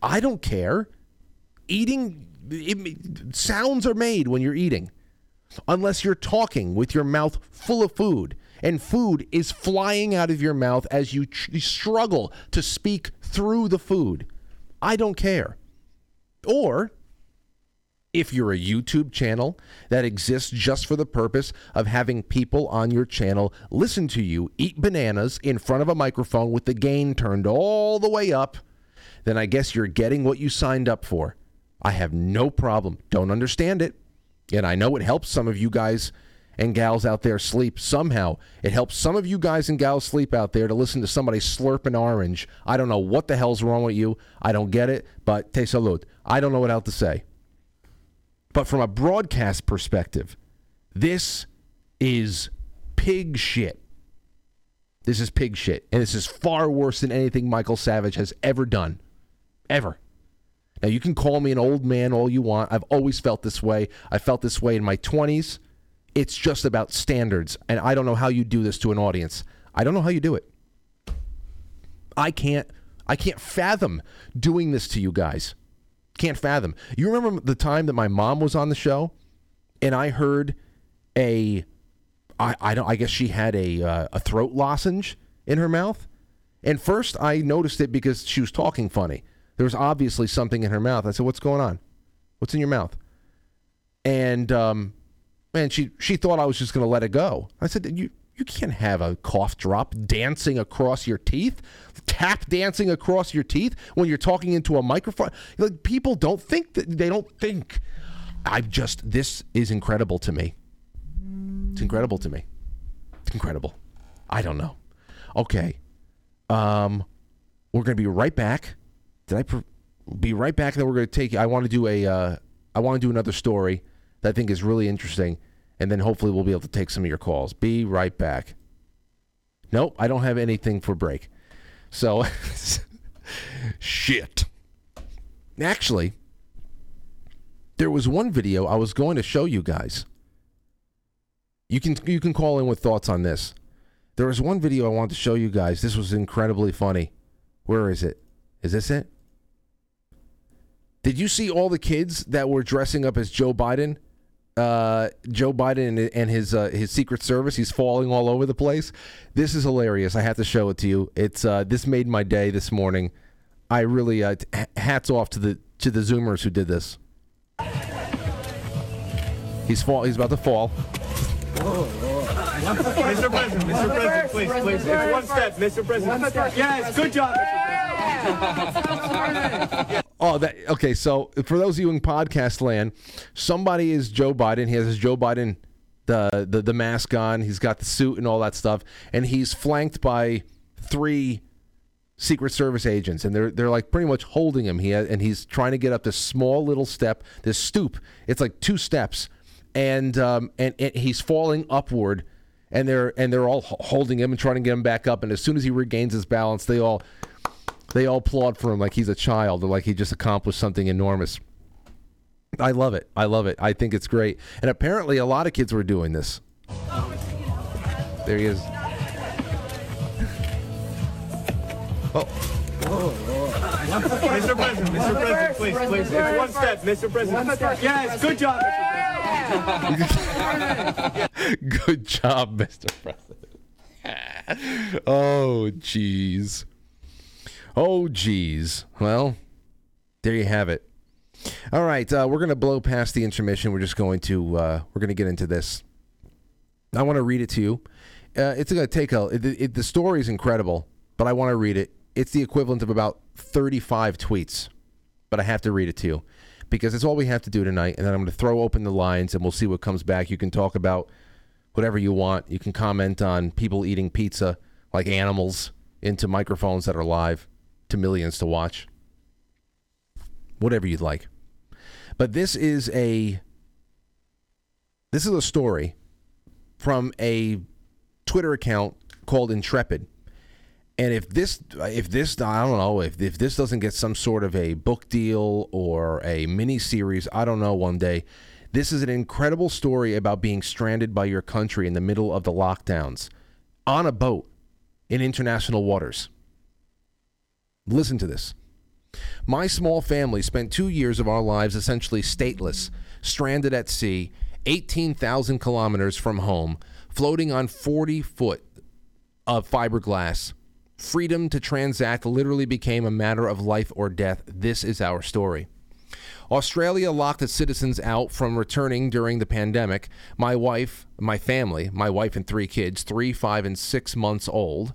Speaker 1: I don't care. Eating it, sounds are made when you're eating, unless you're talking with your mouth full of food, and food is flying out of your mouth as you tr- struggle to speak through the food. I don't care. Or if you're a YouTube channel that exists just for the purpose of having people on your channel listen to you eat bananas in front of a microphone with the gain turned all the way up, then I guess you're getting what you signed up for. I have no problem. Don't understand it. And I know it helps some of you guys and gals out there sleep somehow. It helps some of you guys and gals sleep out there to listen to somebody slurp an orange. I don't know what the hell's wrong with you. I don't get it, but te salud. I don't know what else to say. But from a broadcast perspective, this is pig shit. This is pig shit. And this is far worse than anything Michael Savage has ever done. Ever. Now, you can call me an old man all you want. I've always felt this way. I felt this way in my 20s. It's just about standards. And I don't know how you do this to an audience. I don't know how you do it. I can't I can't fathom doing this to you guys. Can't fathom. You remember the time that my mom was on the show and I heard a I, I don't I guess she had a uh, a throat lozenge in her mouth. And first I noticed it because she was talking funny. There was obviously something in her mouth. I said, "What's going on? What's in your mouth?" And um, man, she she thought I was just going to let it go. I said, "You you can't have a cough drop dancing across your teeth, tap dancing across your teeth when you're talking into a microphone. Like people don't think that they don't think. I just this is incredible to me. It's incredible to me. It's incredible. I don't know. Okay. Um, we're gonna be right back. Did I be right back? Then we're gonna take. I want to do a. Uh, I want to do another story that I think is really interesting, and then hopefully we'll be able to take some of your calls. Be right back. Nope, I don't have anything for break. So, <laughs> shit. Actually, there was one video I was going to show you guys. You can you can call in with thoughts on this. There was one video I wanted to show you guys. This was incredibly funny. Where is it? Is this it? Did you see all the kids that were dressing up as Joe Biden? Uh, Joe Biden and, his uh, his Secret Service. He's falling all over the place. This is hilarious. I have to show it to you. It's uh, this made my day this morning. I really uh, hats off to the to the Zoomers who did this. He's fall. He's about to fall.
Speaker 6: Mr. President, Mr. President, please, please. One step, Mr. President. Yes, good job, <laughs>
Speaker 1: Oh, that okay. So for those of you in podcast land, somebody is Joe Biden. He has his Joe Biden the, the the mask on. He's got the suit and all that stuff, and he's flanked by three Secret Service agents, and they're they're like pretty much holding him. He has, and he's trying to get up this small little step, this stoop. It's like two steps, and um and, and he's falling upward, and they're and they're all holding him and trying to get him back up. And as soon as he regains his balance, they all they all applaud for him like he's a child or like he just accomplished something enormous. I love it. I love it. I think it's great. And apparently, a lot of kids were doing this. There he is. Oh,
Speaker 6: Mr. President, Mr. President, please, please. It's one step, Mr. President. Yes, good job, <laughs>
Speaker 1: good job, Mr. President. <laughs> oh, jeez. Oh, jeez. Well, there you have it. All right, uh, we're going to blow past the intermission. We're just going to uh, we're to get into this. I want to read it to you. Uh, it's to take a. It, it, the story is incredible, but I want to read it. It's the equivalent of about 35 tweets, but I have to read it to you because it's all we have to do tonight. And then I'm going to throw open the lines and we'll see what comes back. You can talk about whatever you want. You can comment on people eating pizza like animals into microphones that are live to millions to watch. Whatever you'd like. But this is a this is a story from a Twitter account called Intrepid. And if this if this I don't know if if this doesn't get some sort of a book deal or a mini series, I don't know one day. This is an incredible story about being stranded by your country in the middle of the lockdowns on a boat in international waters. Listen to this. My small family spent two years of our lives essentially stateless, stranded at sea, 18,000 kilometers from home, floating on 40 foot of fiberglass. Freedom to transact literally became a matter of life or death. This is our story. Australia locked its citizens out from returning during the pandemic. My wife, my family, my wife and three kids, three, five, and six months old,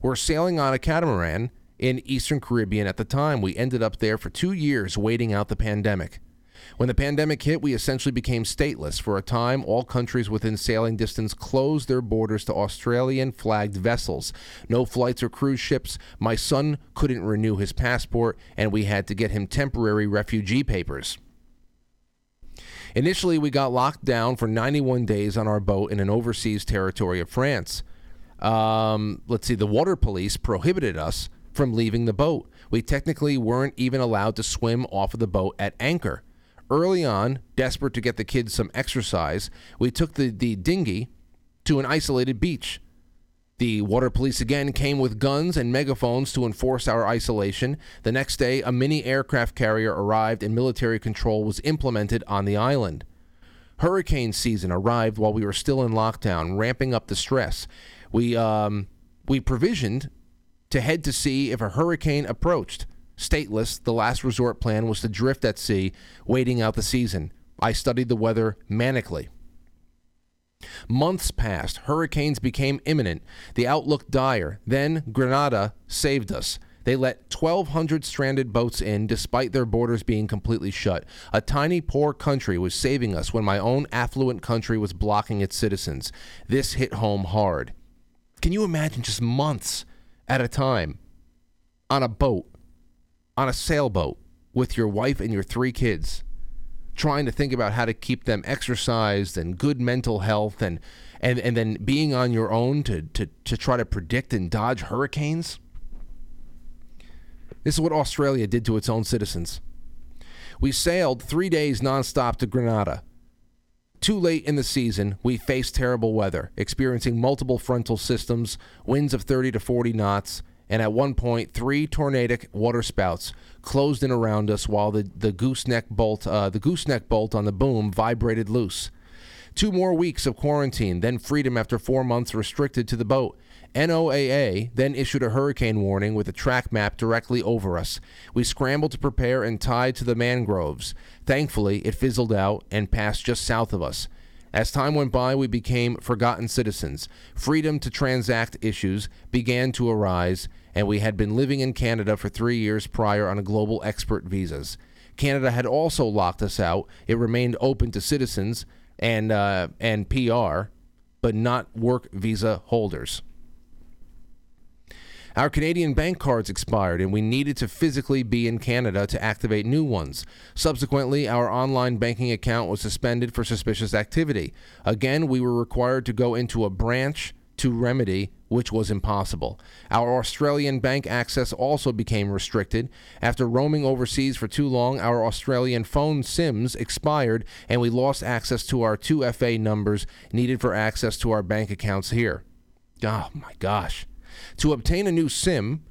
Speaker 1: were sailing on a catamaran in Eastern Caribbean at the time. We ended up there for two years waiting out the pandemic. When the pandemic hit, we essentially became stateless. For a time, all countries within sailing distance closed their borders to Australian flagged vessels. No flights or cruise ships. My son couldn't renew his passport, and we had to get him temporary refugee papers. Initially, we got locked down for 91 days on our boat in an overseas territory of France. Um, let's see, the water police prohibited us from leaving the boat. We technically weren't even allowed to swim off of the boat at anchor. Early on, desperate to get the kids some exercise, we took the, the dinghy to an isolated beach. The water police again came with guns and megaphones to enforce our isolation. The next day, a mini aircraft carrier arrived and military control was implemented on the island. Hurricane season arrived while we were still in lockdown, ramping up the stress. We um, we provisioned to head to see if a hurricane approached. Stateless, the last resort plan was to drift at sea, waiting out the season. I studied the weather manically. Months passed. Hurricanes became imminent. The outlook dire. Then Grenada saved us. They let 1,200 stranded boats in despite their borders being completely shut. A tiny, poor country was saving us when my own affluent country was blocking its citizens. This hit home hard. Can you imagine just months at a time on a boat, on a sailboat, with your wife and your three kids? trying to think about how to keep them exercised and good mental health and and, and then being on your own to, to, to try to predict and dodge hurricanes. This is what Australia did to its own citizens. We sailed three days nonstop to Grenada. Too late in the season, we faced terrible weather, experiencing multiple frontal systems, winds of 30 to 40 knots, and at one point, three tornadic waterspouts closed in around us while the, the gooseneck bolt uh, the gooseneck bolt on the boom vibrated loose. Two more weeks of quarantine, then freedom after four months restricted to the boat. NOAA then issued a hurricane warning with a track map directly over us. We scrambled to prepare and tied to the mangroves. Thankfully, it fizzled out and passed just south of us. As time went by, we became forgotten citizens. Freedom to transact issues began to arise, and we had been living in Canada for three years prior on a global expert visas. Canada had also locked us out. It remained open to citizens and uh, and PR, but not work visa holders. Our Canadian bank cards expired, and we needed to physically be in Canada to activate new ones. Subsequently, our online banking account was suspended for suspicious activity. Again, we were required to go into a branch to remedy, which was impossible. Our Australian bank access also became restricted. After roaming overseas for too long, our Australian phone SIMs expired, and we lost access to our 2FA numbers needed for access to our bank accounts here. Oh my gosh. To obtain a new SIM,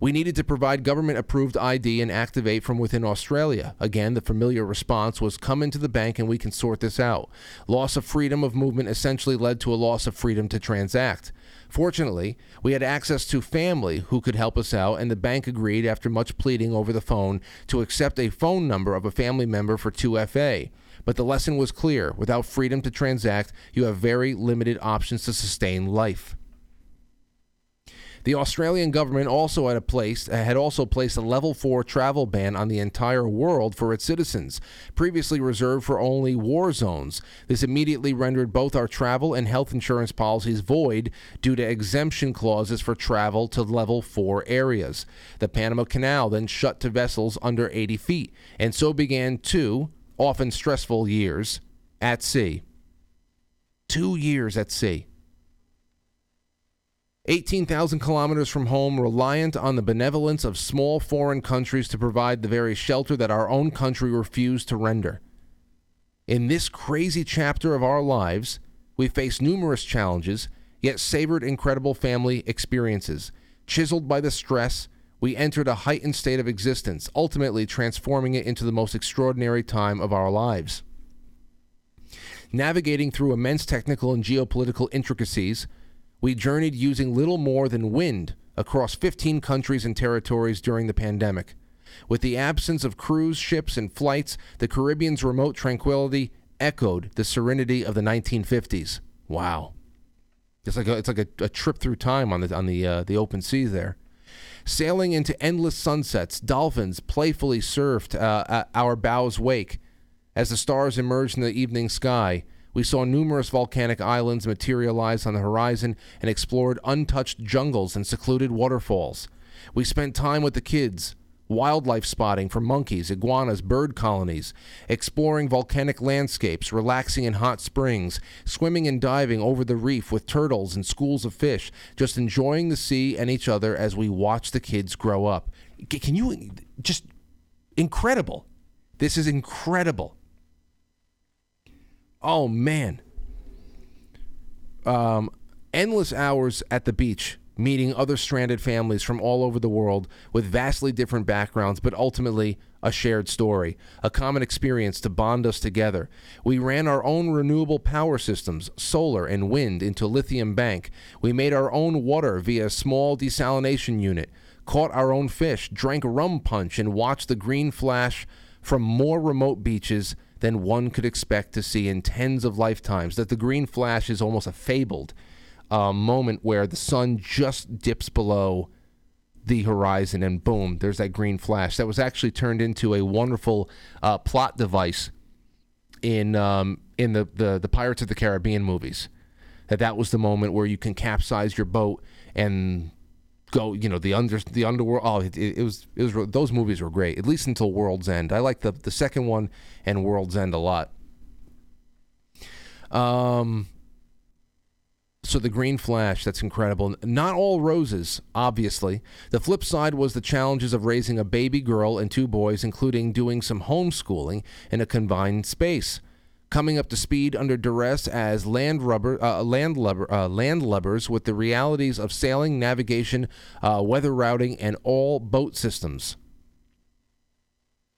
Speaker 1: we needed to provide government approved ID and activate from within Australia. Again, the familiar response was come into the bank and we can sort this out. Loss of freedom of movement essentially led to a loss of freedom to transact. Fortunately, we had access to family who could help us out, and the bank agreed, after much pleading over the phone, to accept a phone number of a family member for 2FA. But the lesson was clear without freedom to transact, you have very limited options to sustain life. The Australian government also had, had also placed a level 4 travel ban on the entire world for its citizens, previously reserved for only war zones. This immediately rendered both our travel and health insurance policies void due to exemption clauses for travel to level 4 areas. The Panama Canal then shut to vessels under 80 feet, and so began two, often stressful years at sea. Two years at sea. 18,000 kilometers from home, reliant on the benevolence of small foreign countries to provide the very shelter that our own country refused to render. In this crazy chapter of our lives, we faced numerous challenges, yet savored incredible family experiences. Chiseled by the stress, we entered a heightened state of existence, ultimately transforming it into the most extraordinary time of our lives. Navigating through immense technical and geopolitical intricacies, we journeyed using little more than wind across 15 countries and territories during the pandemic. With the absence of cruise ships and flights, the Caribbean's remote tranquility echoed the serenity of the 1950s. Wow. It's like a, it's like a, a trip through time on the on the uh, the open seas there. Sailing into endless sunsets, dolphins playfully surfed uh, our bow's wake. As the stars emerged in the evening sky, we saw numerous volcanic islands materialize on the horizon and explored untouched jungles and secluded waterfalls. We spent time with the kids, wildlife spotting for monkeys, iguanas, bird colonies, exploring volcanic landscapes, relaxing in hot springs, swimming and diving over the reef with turtles and schools of fish, just enjoying the sea and each other as we watch the kids grow up. Can you just incredible? This is incredible. Oh man. Um, endless hours at the beach, meeting other stranded families from all over the world with vastly different backgrounds, but ultimately a shared story, a common experience to bond us together. We ran our own renewable power systems, solar and wind, into Lithium Bank. We made our own water via a small desalination unit caught our own fish, drank rum punch, and watched the green flash from more remote beaches than one could expect to see in tens of lifetimes. That the green flash is almost a fabled uh, moment where the sun just dips below the horizon and boom, there's that green flash. That was actually turned into a wonderful uh, plot device in um, in the, the the Pirates of the Caribbean movies. That that was the moment where you can capsize your boat and go, you know, the under the underworld. Oh, it, it, was it was those movies were great. At least until World's End. I like the the second one and World's End a lot. Um. So the green flash, that's incredible. Not all roses, obviously. The flip side was the challenges of raising a baby girl and two boys, including doing some homeschooling in a confined space coming up to speed under duress as land rubber, uh, landlubber, uh, landlubbers with the realities of sailing, navigation, uh, weather routing, and all boat systems.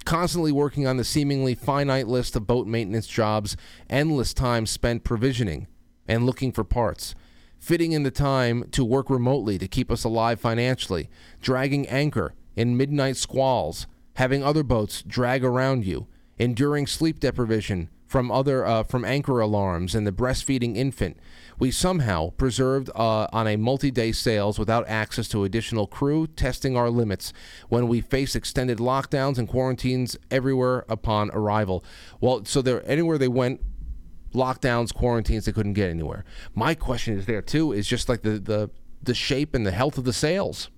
Speaker 1: Constantly working on the seemingly finite list of boat maintenance jobs, endless time spent provisioning and looking for parts, fitting in the time to work remotely to keep us alive financially, dragging anchor in midnight squalls, having other boats drag around you, enduring sleep deprivation from other uh, from anchor alarms and the breastfeeding infant. We somehow preserved uh, on a multi-day sails without access to additional crew, testing our limits when we face extended lockdowns and quarantines everywhere upon arrival. Well, so there anywhere they went, lockdowns, quarantines, they couldn't get anywhere. My question is there too is just like the the the shape and the health of the sails.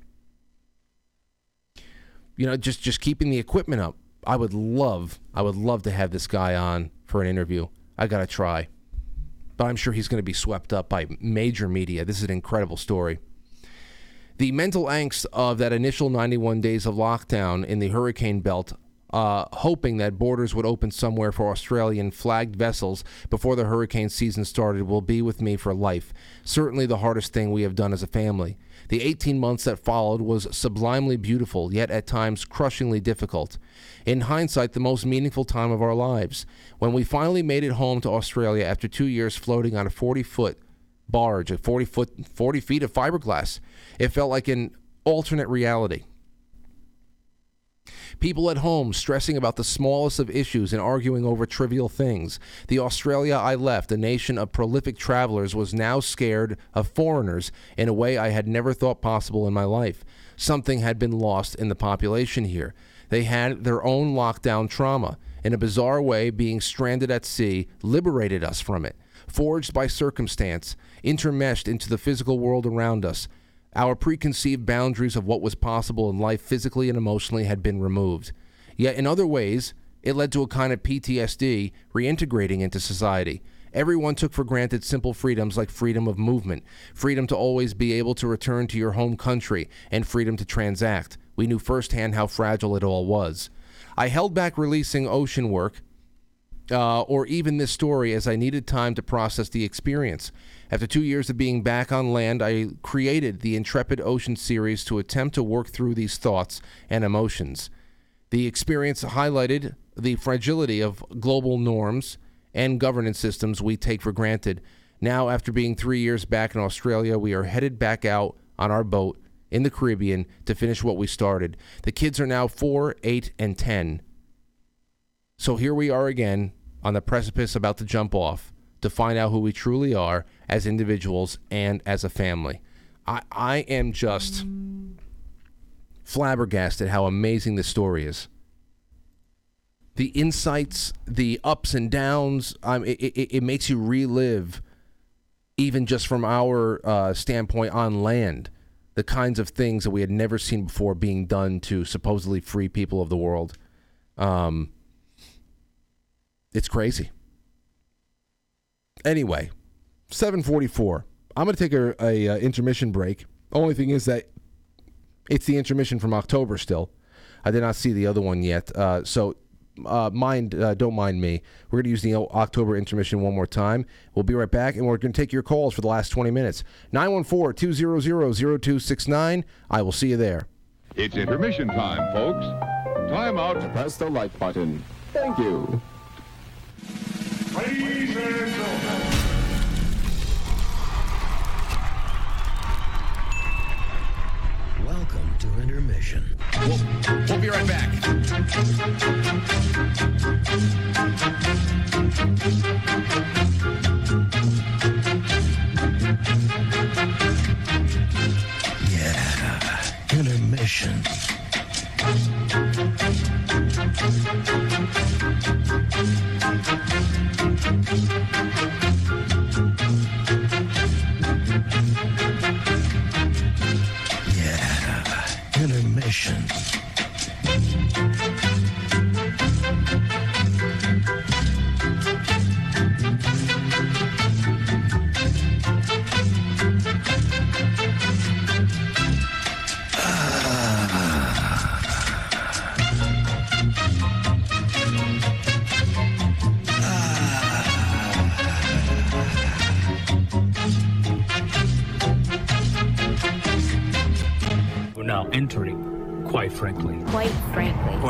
Speaker 1: You know, just just keeping the equipment up. I would love, I would love to have this guy on for an interview. I got to try. But I'm sure he's going to be swept up by major media. This is an incredible story. The mental angst of that initial 91 days of lockdown in the hurricane belt, uh, hoping that borders would open somewhere for Australian flagged vessels before the hurricane season started, will be with me for life. Certainly the hardest thing we have done as a family. The 18 months that followed was sublimely beautiful, yet at times crushingly difficult. In hindsight, the most meaningful time of our lives. When we finally made it home to Australia after two years floating on a 40 foot barge, a 40 foot, 40 feet of fiberglass, it felt like an alternate reality. People at home stressing about the smallest of issues and arguing over trivial things. The Australia I left, a nation of prolific travelers, was now scared of foreigners in a way I had never thought possible in my life. Something had been lost in the population here. They had their own lockdown trauma. In a bizarre way, being stranded at sea liberated us from it. Forged by circumstance, intermeshed into the physical world around us, our preconceived boundaries of what was possible in life physically and emotionally had been removed. Yet in other ways, it led to a kind of PTSD reintegrating into society. Everyone took for granted simple freedoms like freedom of movement, freedom to always be able to return to your home country, and freedom to transact. We knew firsthand how fragile it all was. I held back releasing ocean work uh, or even this story as I needed time to process the experience. After two years of being back on land, I created the Intrepid Ocean series to attempt to work through these thoughts and emotions. The experience highlighted the fragility of global norms and governance systems we take for granted. Now, after being three years back in Australia, we are headed back out on our boat in the Caribbean to finish what we started. The kids are now four, eight, and ten. So here we are again on the precipice about to jump off to find out who we truly are as individuals and as a family. I, I am just flabbergasted how amazing this story is. The insights, the ups and downs, um, it, it, it makes you relive, even just from our uh, standpoint on land, the kinds of things that we had never seen before being done to supposedly free people of the world. Um, it's crazy. Anyway, 744. I'm going to take a, a, uh, intermission break. Only thing is that it's the intermission from October still. I did not see the other one yet. Uh, so uh, mind, uh, don't mind me. We're going to use the October intermission one more time. We'll be right back, and we're going to take your calls for the last 20 minutes. 914-200-0269. I will see you there.
Speaker 9: It's intermission time, folks. Time out to press the like button. Thank you.
Speaker 10: Ladies and gentlemen.
Speaker 1: Right back.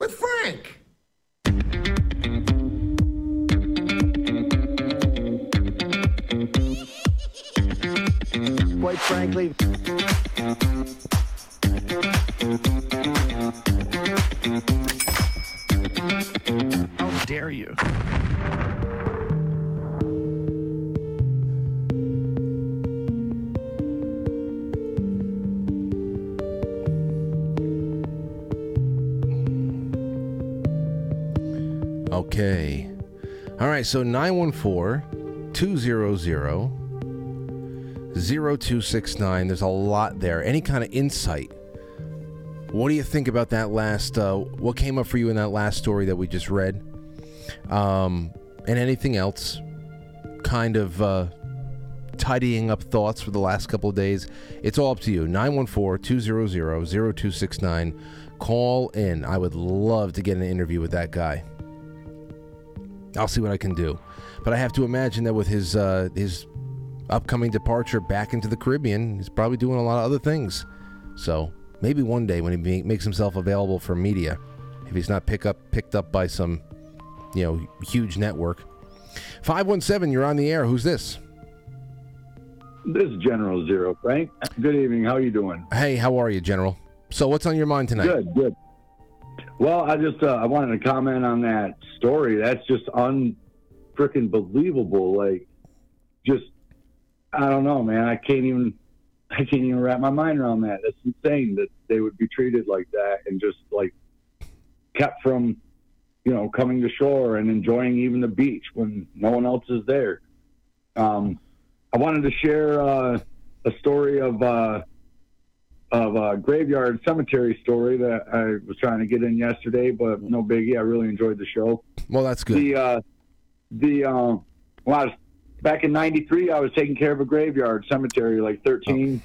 Speaker 11: with Frank.
Speaker 12: Quite frankly.
Speaker 8: How dare you?
Speaker 1: Okay. All right, so 914 200 0269. There's a lot there. Any kind of insight? What do you think about that last? Uh, what came up for you in that last story that we just read? Um, and anything else? Kind of uh, tidying up thoughts for the last couple of days. It's all up to you. 914 200 0269. Call in. I would love to get an interview with that guy. I'll see what I can do. But I have to imagine that with his uh, his upcoming departure back into the Caribbean, he's probably doing a lot of other things. So maybe one day when he ma- makes himself available for media, if he's not pick up picked up by some, you know, huge network. Five one seven, you're on the air. Who's this?
Speaker 13: This is General Zero, Frank. Good evening. How are you doing?
Speaker 1: Hey, how are you, General? So what's on your mind tonight?
Speaker 13: Good, good. Well, I just uh, I wanted to comment on that story. That's just unfreaking believable. Like, just I don't know, man. I can't even <laughs> I can't even wrap my mind around that. That's insane that they would be treated like that and just like kept from you know coming to shore and enjoying even the beach when no one else is there. Um, I wanted to share uh, a story of. Uh, of a graveyard cemetery story that I was trying to get in yesterday, but no biggie. I really enjoyed the show.
Speaker 1: Well, that's good.
Speaker 13: The uh, the uh, well, I was back in '93. I was taking care of a graveyard cemetery, like 13,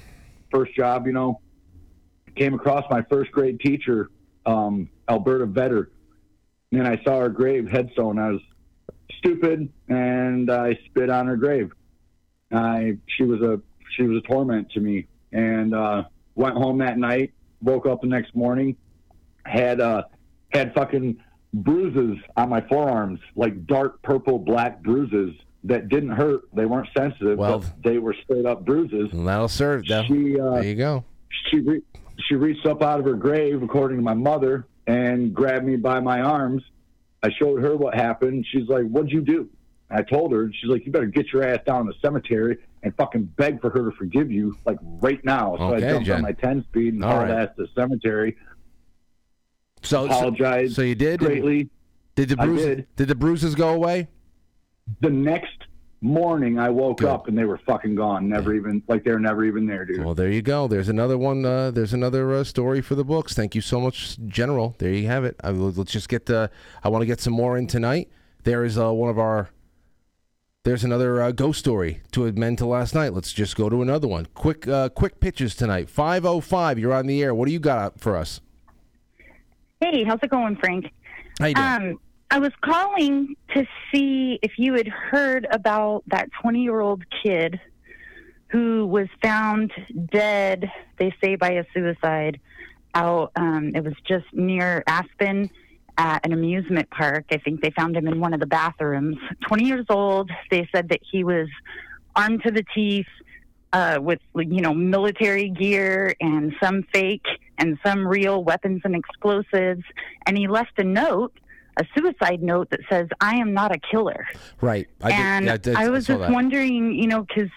Speaker 13: first job. You know, came across my first grade teacher, um, Alberta Vetter, and I saw her grave headstone. I was stupid, and I spit on her grave. I she was a she was a torment to me, and uh, went home that night. Woke up the next morning, had uh, had fucking bruises on my forearms, like dark purple black bruises that didn't hurt. They weren't sensitive,
Speaker 1: Well-
Speaker 13: but they were straight up bruises.
Speaker 1: That'll serve.
Speaker 13: She, uh,
Speaker 1: there you go.
Speaker 13: She re- she reached up out of her grave, according to my mother, and grabbed me by my arms. I showed her what happened. She's like, "What'd you do?" I told her. She's like, "You better get your ass down to the cemetery and fucking beg for her to forgive you, like right now." So
Speaker 1: Okay,
Speaker 13: I jumped
Speaker 1: Jen.
Speaker 13: on my ten speed and hauled
Speaker 1: right.
Speaker 13: ass to the cemetery.
Speaker 1: So
Speaker 13: apologize.
Speaker 1: So, so you did
Speaker 13: greatly.
Speaker 1: Did the bruises?
Speaker 13: did.
Speaker 1: Did the bruises go away?
Speaker 13: The next morning, I woke up and they were fucking gone. Never even like they were never even there, dude.
Speaker 1: Well, there you go. There's another one. Uh, there's another uh, story for the books. Thank you so much, General. There you have it. I, let's just get. Uh, I want to get some more in tonight. There is uh, one of our. There's another uh, ghost story to amend to last night. Let's just go to another one. Quick, uh, quick pitches tonight. Five oh five. You're on the air. What do you got for us?
Speaker 14: Hey, how's it going, Frank?
Speaker 1: How you doing?
Speaker 14: Um, I was calling to see if you had heard about that 20 year old kid who was found dead, they say, by a suicide out. Um, it was just near Aspen at an amusement park. I think they found him in one of the bathrooms. 20 years old. They said that he was armed to the teeth uh, with, you know, military gear and some fake and some real weapons and explosives. And he left a note, a suicide note that says, I am not a killer.
Speaker 1: Right. I did-
Speaker 14: and
Speaker 1: yeah, I, did-
Speaker 14: I was
Speaker 1: saw
Speaker 14: just
Speaker 1: that.
Speaker 14: wondering, you know, because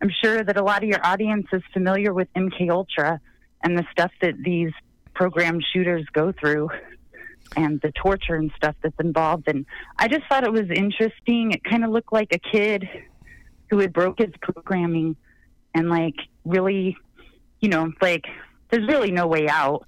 Speaker 14: I'm sure that a lot of your audience is familiar with MK Ultra and the stuff that these program shooters go through and the torture and stuff that's involved. And I just thought it was interesting. It kind of looked like a kid who had broke his programming and like really, you know, like there's really no way out.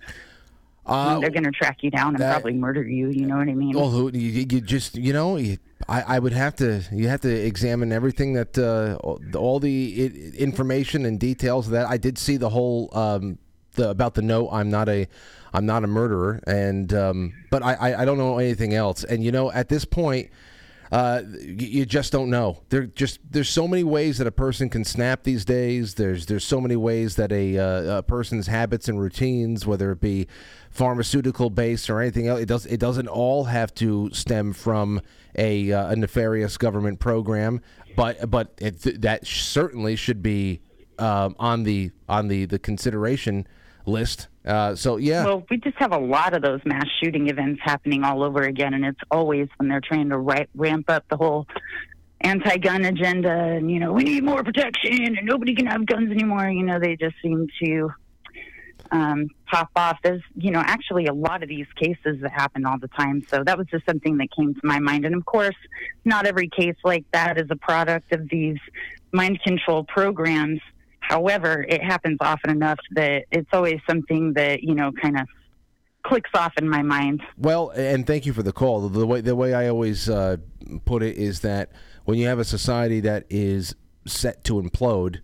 Speaker 14: Mean, they're going to track you down and
Speaker 1: that-
Speaker 14: probably murder you. You know what I mean?
Speaker 1: Well, who- you, you just you know, you, I, I would have to you have to examine everything that uh, all- all the information and details that. I did see the whole um, the about the note. I'm not a I'm not a murderer, and um, but I, I I don't know anything else. And you know, at this point. Uh, you, just don't know. There just there's so many ways that a person can snap these days. There's there's so many ways that a, uh, a person's habits and routines, whether it be pharmaceutical based or anything else, it does it doesn't all have to stem from a, uh, a nefarious government program. But but it, that certainly should be um, on the on the the consideration list. Uh, so yeah.
Speaker 14: Well, we just have a lot of those mass shooting events happening all over again, and it's always when they're trying to ri- ramp up the whole anti-gun agenda, and you know we need more protection, and nobody can have guns anymore. You know, they just seem to um, pop off. There's, you know, actually a lot of these cases that happen all the time. So that was just something that came to my mind. And of course, not every case like that is a product of these mind control programs. However, it happens often enough that it's always something that, you know, kind of clicks off in my mind.
Speaker 1: Well, and thank you for the call. The way the way I always uh, put it is that when you have a society that is set to implode,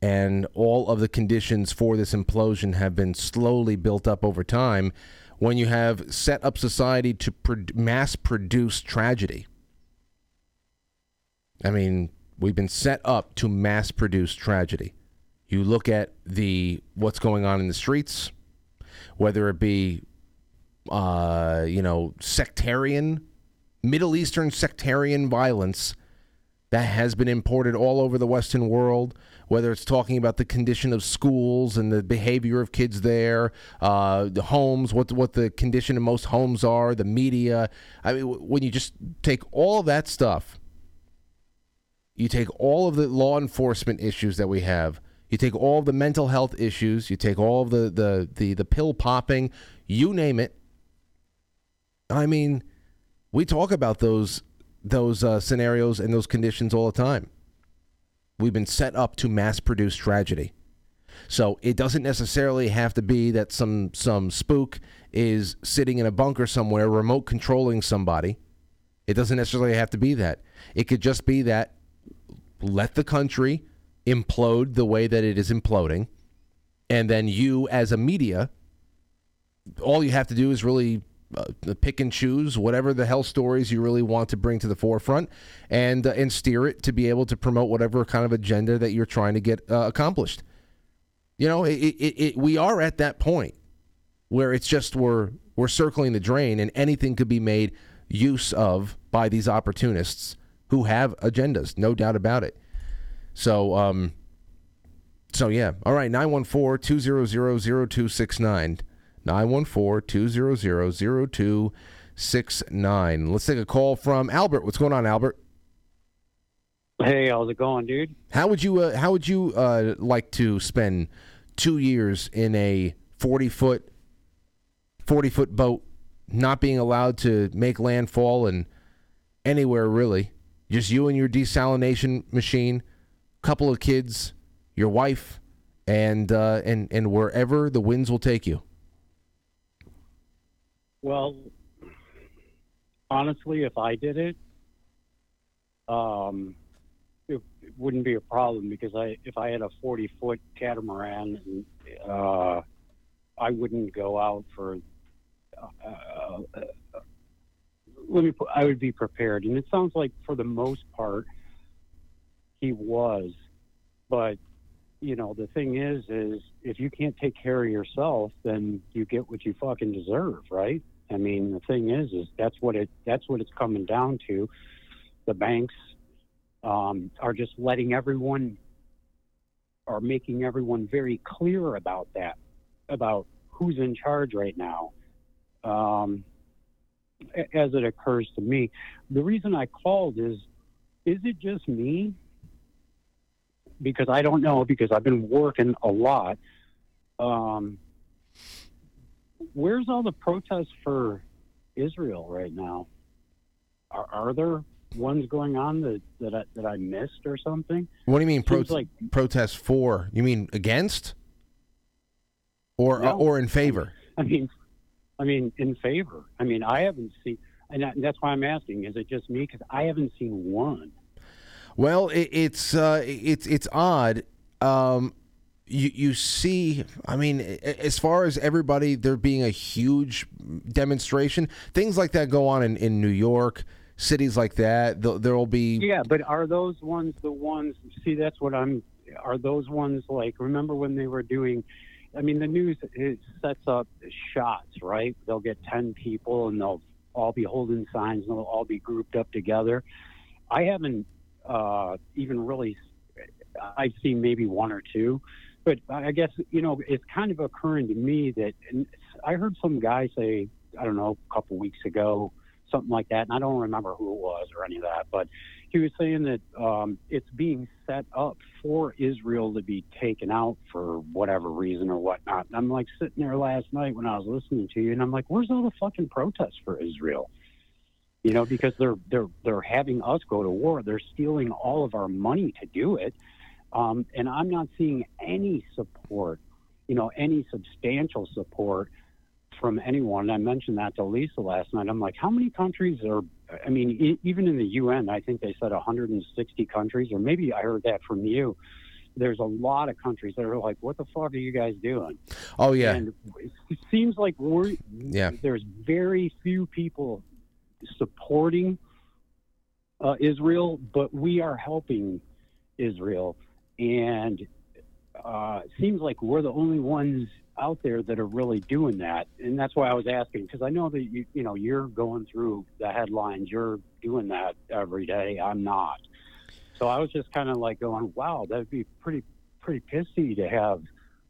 Speaker 1: and all of the conditions for this implosion have been slowly built up over time, when you have set up society to pro- mass produce tragedy. I mean, we've been set up to mass produce tragedy. You look at the what's going on in the streets, whether it be uh, you know, sectarian, Middle Eastern sectarian violence that has been imported all over the Western world, whether it's talking about the condition of schools and the behavior of kids there, uh, the homes, what, what the condition of most homes are, the media. I mean, when you just take all that stuff, you take all of the law enforcement issues that we have, you take all the mental health issues, you take all the, the, the, the pill popping, you name it, I mean, we talk about those those uh, scenarios and those conditions all the time. We've been set up to mass produce tragedy. So it doesn't necessarily have to be that some some spook is sitting in a bunker somewhere remote controlling somebody. It doesn't necessarily have to be that. It could just be that let the country implode the way that it is imploding and then you as a media all you have to do is really uh, pick and choose whatever the hell stories you really want to bring to the forefront and uh, and steer it to be able to promote whatever kind of agenda that you're trying to get uh, accomplished. You know, it, it, it, we are at that point where it's just we're we're circling the drain and anything could be made use of by these opportunists who have agendas, no doubt about it. So um so yeah, all right, 914-200-0269. 914-200-0269. Let's take a call from Albert. What's going on, Albert?
Speaker 15: Hey, how's it going, dude?
Speaker 1: How would you uh, how would you uh, like to spend 2 years in a 40 foot 40 foot boat not being allowed to make landfall and anywhere really? Just you and your desalination machine, couple of kids, your wife, and uh, and and wherever the winds will take you.
Speaker 15: Well, honestly, if I did it, um, it, it wouldn't be a problem because I, if I had a forty foot catamaran, uh, I wouldn't go out for uh, uh, let me. Put, I would be prepared, and it sounds like for the most part he was, but you know the thing is, is if you can't take care of yourself, then you get what you fucking deserve, right? I mean, the thing is, is that's what it that's what it's coming down to. The banks um, are just letting everyone are making everyone very clear about that, about who's in charge right now. Um, as it occurs to me, the reason I called is, is it just me? Because I don't know, because I've been working a lot. Um, where's all the protests for Israel right now? Are, are there ones going on that, that, I, that I missed or something?
Speaker 1: What do you mean pro-
Speaker 15: like
Speaker 1: protest for? You mean against? Or
Speaker 15: No.
Speaker 1: or in favor?
Speaker 15: I mean, I mean, in favor. I mean, I haven't seen, and that- that's why I'm asking: is it just me? Because I haven't seen one.
Speaker 1: Well, it, it's uh, it's it's odd. Um, you you see, I mean, as far as everybody, there being a huge demonstration, things like that go on in, in New York, cities like that. There will be
Speaker 15: Yeah, but are those ones the ones? See, that's what I'm. Are those ones like? Remember when they were doing? I mean, the news it sets up shots, right? They'll get ten people and they'll all be holding signs and they'll all be grouped up together. I haven't uh, even really. I've seen maybe one or two, but I guess you know it's kind of occurring to me that I heard some guy say I don't know a couple weeks ago something like that, and I don't remember who it was or any of that, but he was saying that um, it's being set up for Israel to be taken out for whatever reason or whatnot. And I'm like sitting there last night when I was listening to you, and I'm like, where's all the fucking protests for Israel? You know, because they're they're they're having us go to war. They're stealing all of our money to do it, um, and I'm not seeing any support. You know, any substantial support from anyone. And I mentioned that to Lisa last night. I'm like, how many countries are? I mean, e- even in the UN, I think they said 160 countries, or maybe I heard that from you. There's a lot of countries that are like, what the fuck are you guys doing?
Speaker 1: Oh yeah,
Speaker 15: And it seems like we're
Speaker 1: yeah.
Speaker 15: there's very few people supporting uh, Israel, but we are helping Israel, and uh, seems like we're the only ones out there that are really doing that. And that's why I was asking because I know that you you know you're going through the headlines, you're doing that every day. I'm not. So I was just kind of like going, wow, that'd be pretty pretty pissy to have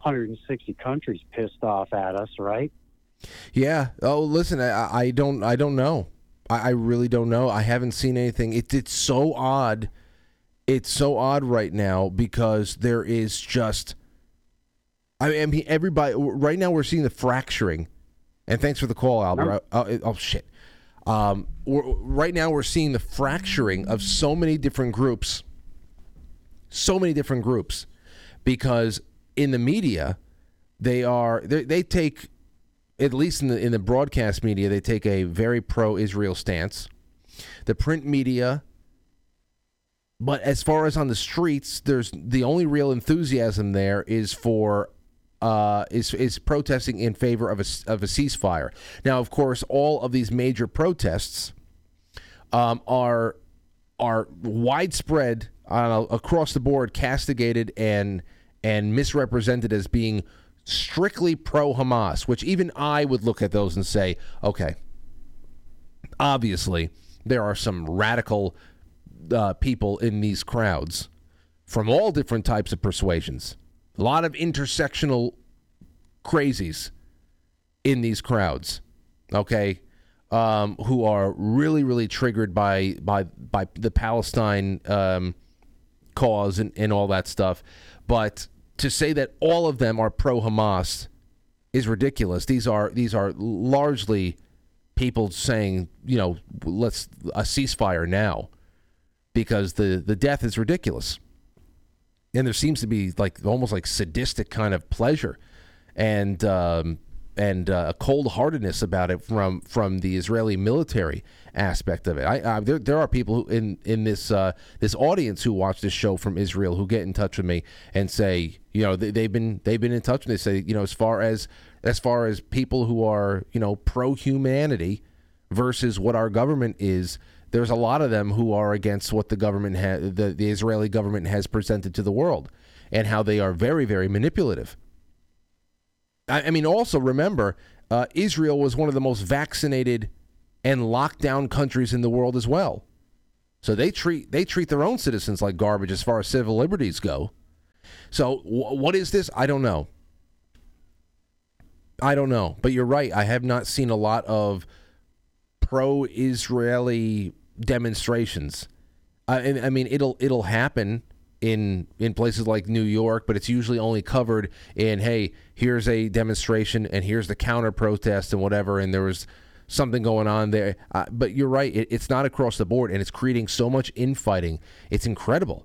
Speaker 15: 160 countries pissed off at us, right?
Speaker 1: Yeah. Oh, listen, I, I don't, I don't know. I, I really don't know. I haven't seen anything. It, it's so odd. It's so odd right now because there is just. I mean, everybody. Right now, we're seeing the fracturing. And thanks for the call, Albert. Oh, oh shit. Um, we're, right now, we're seeing the fracturing of so many different groups. So many different groups, because in the media, they are they, they take at least in the in the broadcast media, they take a very pro-Israel stance. The print media, but as far as on the streets, there's the only real enthusiasm there is for uh, is is protesting in favor of a of a ceasefire. Now, of course, all of these major protests um, are are widespread uh, across the board, castigated and and misrepresented as being strictly pro Hamas, which even I would look at those and say, okay, obviously there are some radical uh, people in these crowds from all different types of persuasions. A lot of intersectional crazies in these crowds, okay, um, who are really, really triggered by by by the Palestine um, cause and, and all that stuff. But to say that all of them are pro Hamas is ridiculous. These are these are largely people saying, you know, let's a ceasefire now because the the death is ridiculous. And there seems to be like almost like sadistic kind of pleasure. And um, and uh, a cold heartedness about it from from the Israeli military aspect of it. I, I there there are people who in in this uh, this audience who watch this show from Israel who get in touch with me and say, you know, they, they've been they've been in touch and they say, you know, as far as as far as people who are you know pro humanity versus what our government is. There's a lot of them who are against what the government ha- the, the Israeli government has presented to the world, and how they are very, very manipulative. I, I mean, also remember, uh, Israel was one of the most vaccinated and locked down countries in the world as well. So they treat they treat their own citizens like garbage as far as civil liberties go. So wh- what is this? I don't know. I don't know, but you're right. I have not seen a lot of pro-Israeli demonstrations. I, I mean, it'll it'll happen in in places like New York, but it's usually only covered in hey, here's a demonstration and here's the counter protest and whatever, and there was something going on there. Uh, but you're right, it, it's not across the board, and it's creating so much infighting. It's incredible.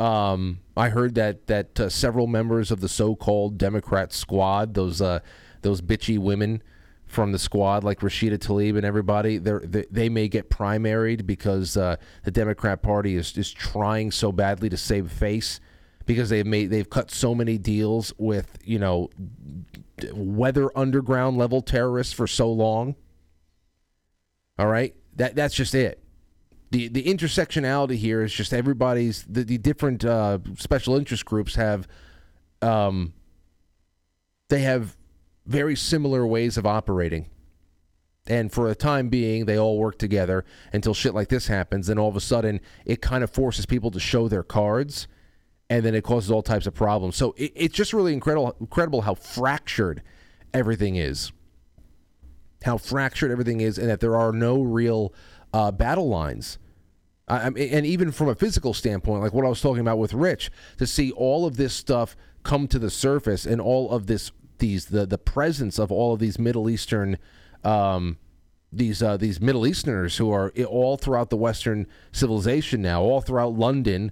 Speaker 1: Um, I heard that that uh, several members of the so-called Democrat squad, those uh, those bitchy women from the squad, like Rashida Tlaib and everybody, they they may get primaried because uh, the Democrat Party is is trying so badly to save face because they've made they've cut so many deals with you know weather underground level terrorists for so long. All right, that that's just it. The the intersectionality here is just everybody's the, the different uh, special interest groups have um they have very similar ways of operating. And for a time being, they all work together until shit like this happens. Then all of a sudden, it kind of forces people to show their cards, and then it causes all types of problems. So it, it's just really incredible, incredible how fractured everything is. How fractured everything is, and that there are no real uh, battle lines. I, I mean, and even from a physical standpoint, like what I was talking about with Rich, to see all of this stuff come to the surface and all of this these the the presence of all of these Middle Eastern um, these uh, these Middle Easterners who are all throughout the Western civilization now, all throughout London.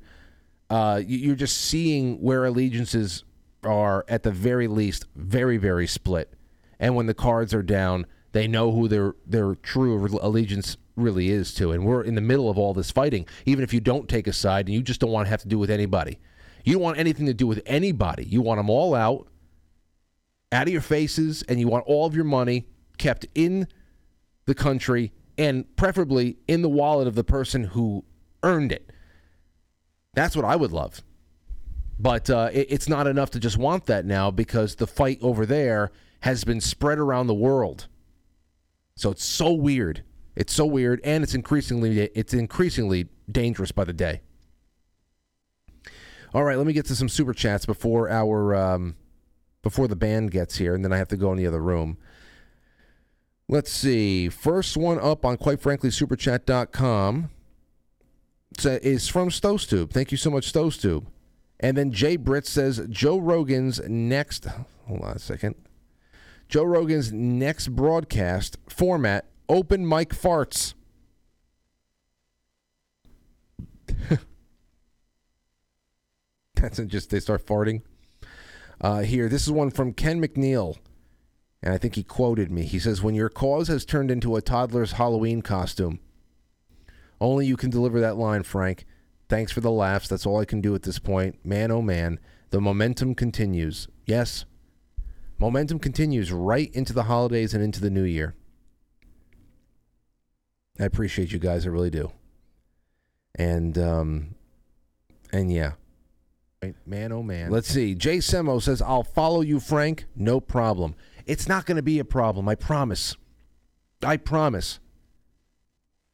Speaker 1: Uh, you- you're just seeing where allegiances are at the very least very very split, and when the cards are down, they know who their their true allegiance really is to, and we're in the middle of all this fighting. Even if you don't take a side and you just don't want to have to do with anybody, you don't want anything to do with anybody. You want them all out out of your faces and you want all of your money kept in the country and preferably in the wallet of the person who earned it. That's what I would love. But uh, it, it's not enough to just want that now because the fight over there has been spread around the world. So it's so weird. It's so weird, and it's increasingly it's increasingly dangerous by the day. All right, let me get to some super chats before our um, before the band gets here, and then I have to go in the other room. Let's see. First one up on quite frankly superchat.com is from Stostube. Thank you so much, Stostube. And then Jay Britt says Joe Rogan's next hold on a second. Joe Rogan's next broadcast format open mic farts. <laughs> That's just they start farting. Uh, here, this is one from Ken McNeil, and I think he quoted me. He says, "When your cause has turned into a toddler's Halloween costume, only you can deliver that line, Frank. Thanks for the laughs. That's all I can do at this point. Man, oh man, the momentum continues. Yes, momentum continues right into the holidays and into the new year. I appreciate you guys. I really do. And um, and yeah." Man, oh man. Let's see. Jay Semo says, I'll follow you, Frank. No problem. It's not going to be a problem. I promise. I promise.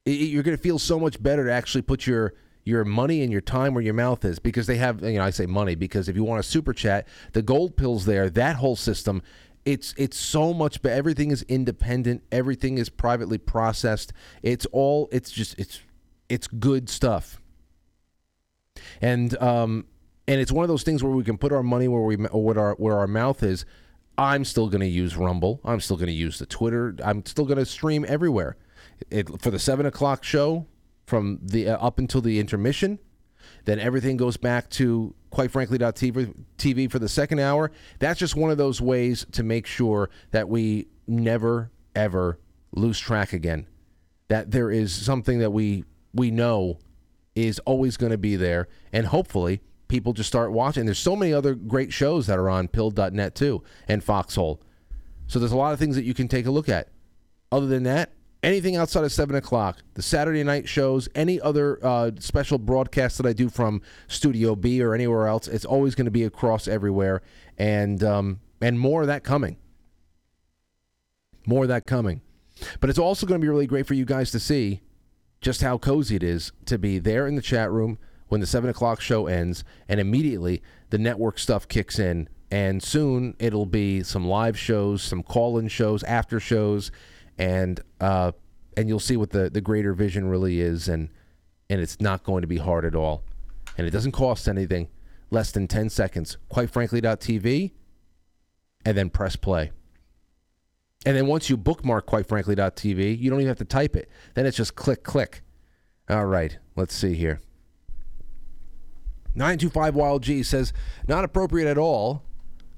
Speaker 1: I- I- You're going to feel so much better to actually put your your money and your time where your mouth is because they have you know I say money because if you want a super chat the gold pills there that whole system it's it's so much but everything is independent everything is privately processed it's all it's just it's it's good stuff and um and it's one of those things where we can put our money where we what our where our mouth is. I'm still going to use Rumble. I'm still going to use the Twitter. I'm still going to stream everywhere. It, for the seven o'clock show from the uh, up until the intermission, then everything goes back to quite frankly, TV, TV for the second hour. That's just one of those ways to make sure that we never, ever lose track again. That there is something that we we know is always going to be there, and hopefully people just start watching. There's so many other great shows that are on Pilled.net too and Foxhole. So there's a lot of things that you can take a look at. Other than that, anything outside of seven o'clock, the Saturday night shows, any other uh, special broadcasts that I do from Studio B or anywhere else, it's always going to be across everywhere, and um, and more of that coming. More of that coming, but it's also going to be really great for you guys to see just how cozy it is to be there in the chat room when the seven o'clock show ends, and immediately the network stuff kicks in, and soon it'll be some live shows, some call-in shows, after shows and uh, and you'll see what the the greater vision really is, and and it's not going to be hard at all, and it doesn't cost anything, less than ten seconds. Quite frankly, TV, and then press play. And then once you bookmark quite frankly TV, you don't even have to type it. Then it's just click click. All right, let's see here. 925 Wild G says, not appropriate at all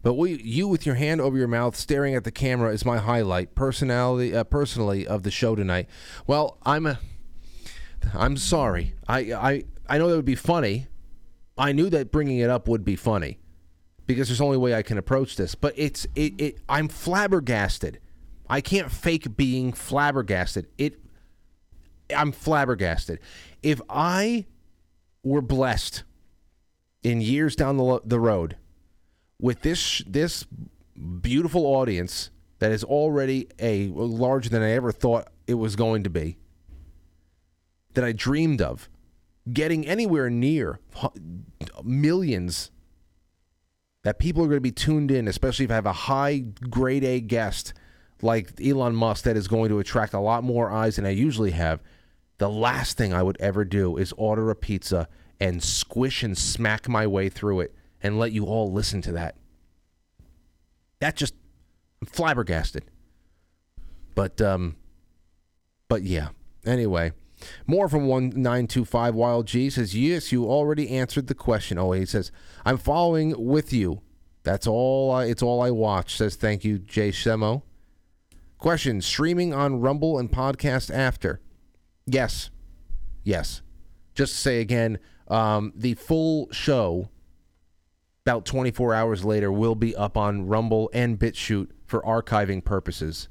Speaker 1: but we, you with your hand over your mouth, staring at the camera, is my highlight. Personality, uh, personally, of the show tonight. Well, I'm, a, I'm sorry. I, I, I know that would be funny. I knew that bringing it up would be funny, because there's only way I can approach this. But it's, it, it. I'm flabbergasted. I can't fake being flabbergasted. It, I'm flabbergasted. If I were blessed in years down the, the road with this this beautiful audience that is already a larger than I ever thought it was going to be, that I dreamed of, getting anywhere near millions that people are going to be tuned in, especially if I have a high grade A guest like Elon Musk that is going to attract a lot more eyes than I usually have. The last thing I would ever do is order a pizza and squish and smack my way through it and let you all listen to that. That just I'm flabbergasted. But um but yeah. Anyway, more from 1925 Wild G says, "Yes, you already answered the question." Oh, he says, "I'm following with you. That's all I, it's all I watch." Says, "Thank you, Jay Semo." Question: Streaming on Rumble and podcast after? Yes, yes. Just to say again, um, the full show about 24 hours later will be up on Rumble and BitChute for archiving purposes.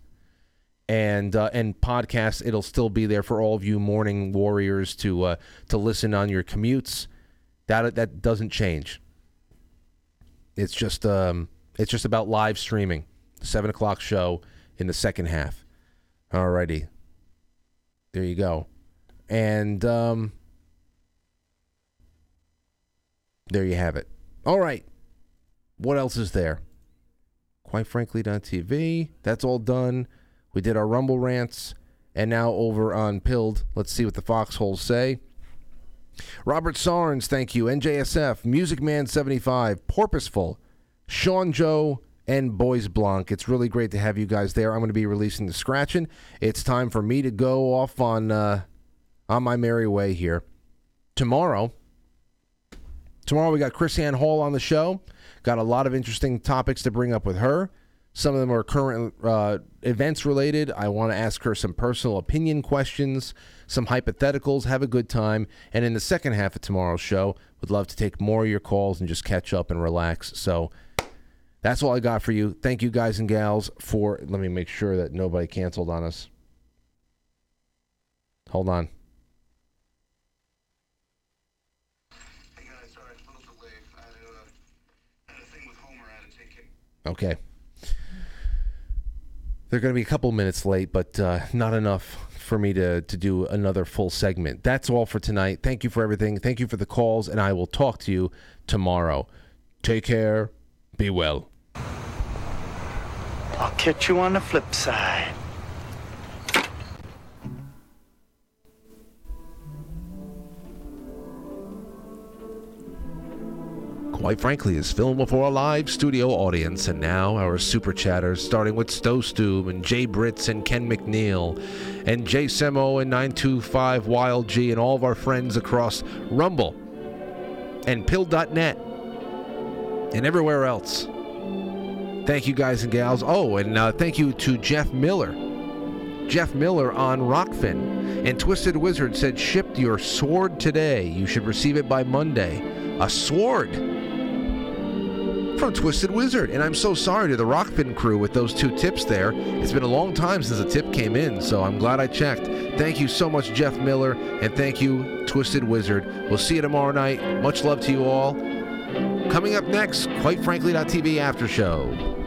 Speaker 1: And uh, and podcasts, it'll still be there for all of you morning warriors to uh, to listen on your commutes. That that doesn't change. It's just um, it's just about live streaming. Seven o'clock show in the second half. Alrighty, there you go, and um, there you have it. All right. What else is there? Quite frankly, TV. That's all done. We did our Rumble rants. And now over on Pilled. Let's see what the foxholes say. Robert Sarns, thank you. NJSF, Music Man 75, Porpoiseful, Sean Joe, and Boys Blanc. It's really great to have you guys there. I'm going to be releasing the scratching. It's time for me to go off on uh, on my merry way here. Tomorrow, Tomorrow we got KrisAnne Hall on the show. Got a lot of interesting topics to bring up with her. Some of them are current uh, events related. I want to ask her some personal opinion questions, some hypotheticals, have a good time. And in the second half of tomorrow's show, would love to take more of your calls and just catch up and relax. So that's all I got for you. Thank you, guys and gals, for. Let me make sure that nobody canceled on us. Hold on. Okay. They're going to be a couple minutes late, but uh, not enough for me to, to do another full segment. That's all for tonight. Thank you for everything. Thank you for the calls, and I will talk to you tomorrow. Take care. Be well.
Speaker 3: I'll catch you on the flip side.
Speaker 1: Quite frankly, is filmed before a live studio audience. And now our super chatters, starting with Stow Stoob and Jay Britz and Ken McNeil and Jay Semo and 925 Wild G and all of our friends across Rumble and Pilled.net and everywhere else. Thank you, guys and gals. Oh, and uh, thank you to Jeff Miller. Jeff Miller on Rokfin. And Twisted Wizard said, shipped your sword today. You should receive it by Monday. A sword from Twisted Wizard. And I'm so sorry to the Rokfin crew with those two tips there. It's been a long time since a tip came in, so I'm glad I checked. Thank you so much, Jeff Miller, and thank you, Twisted Wizard. We'll see you tomorrow night. Much love to you all. Coming up next, quite frankly.tv after show.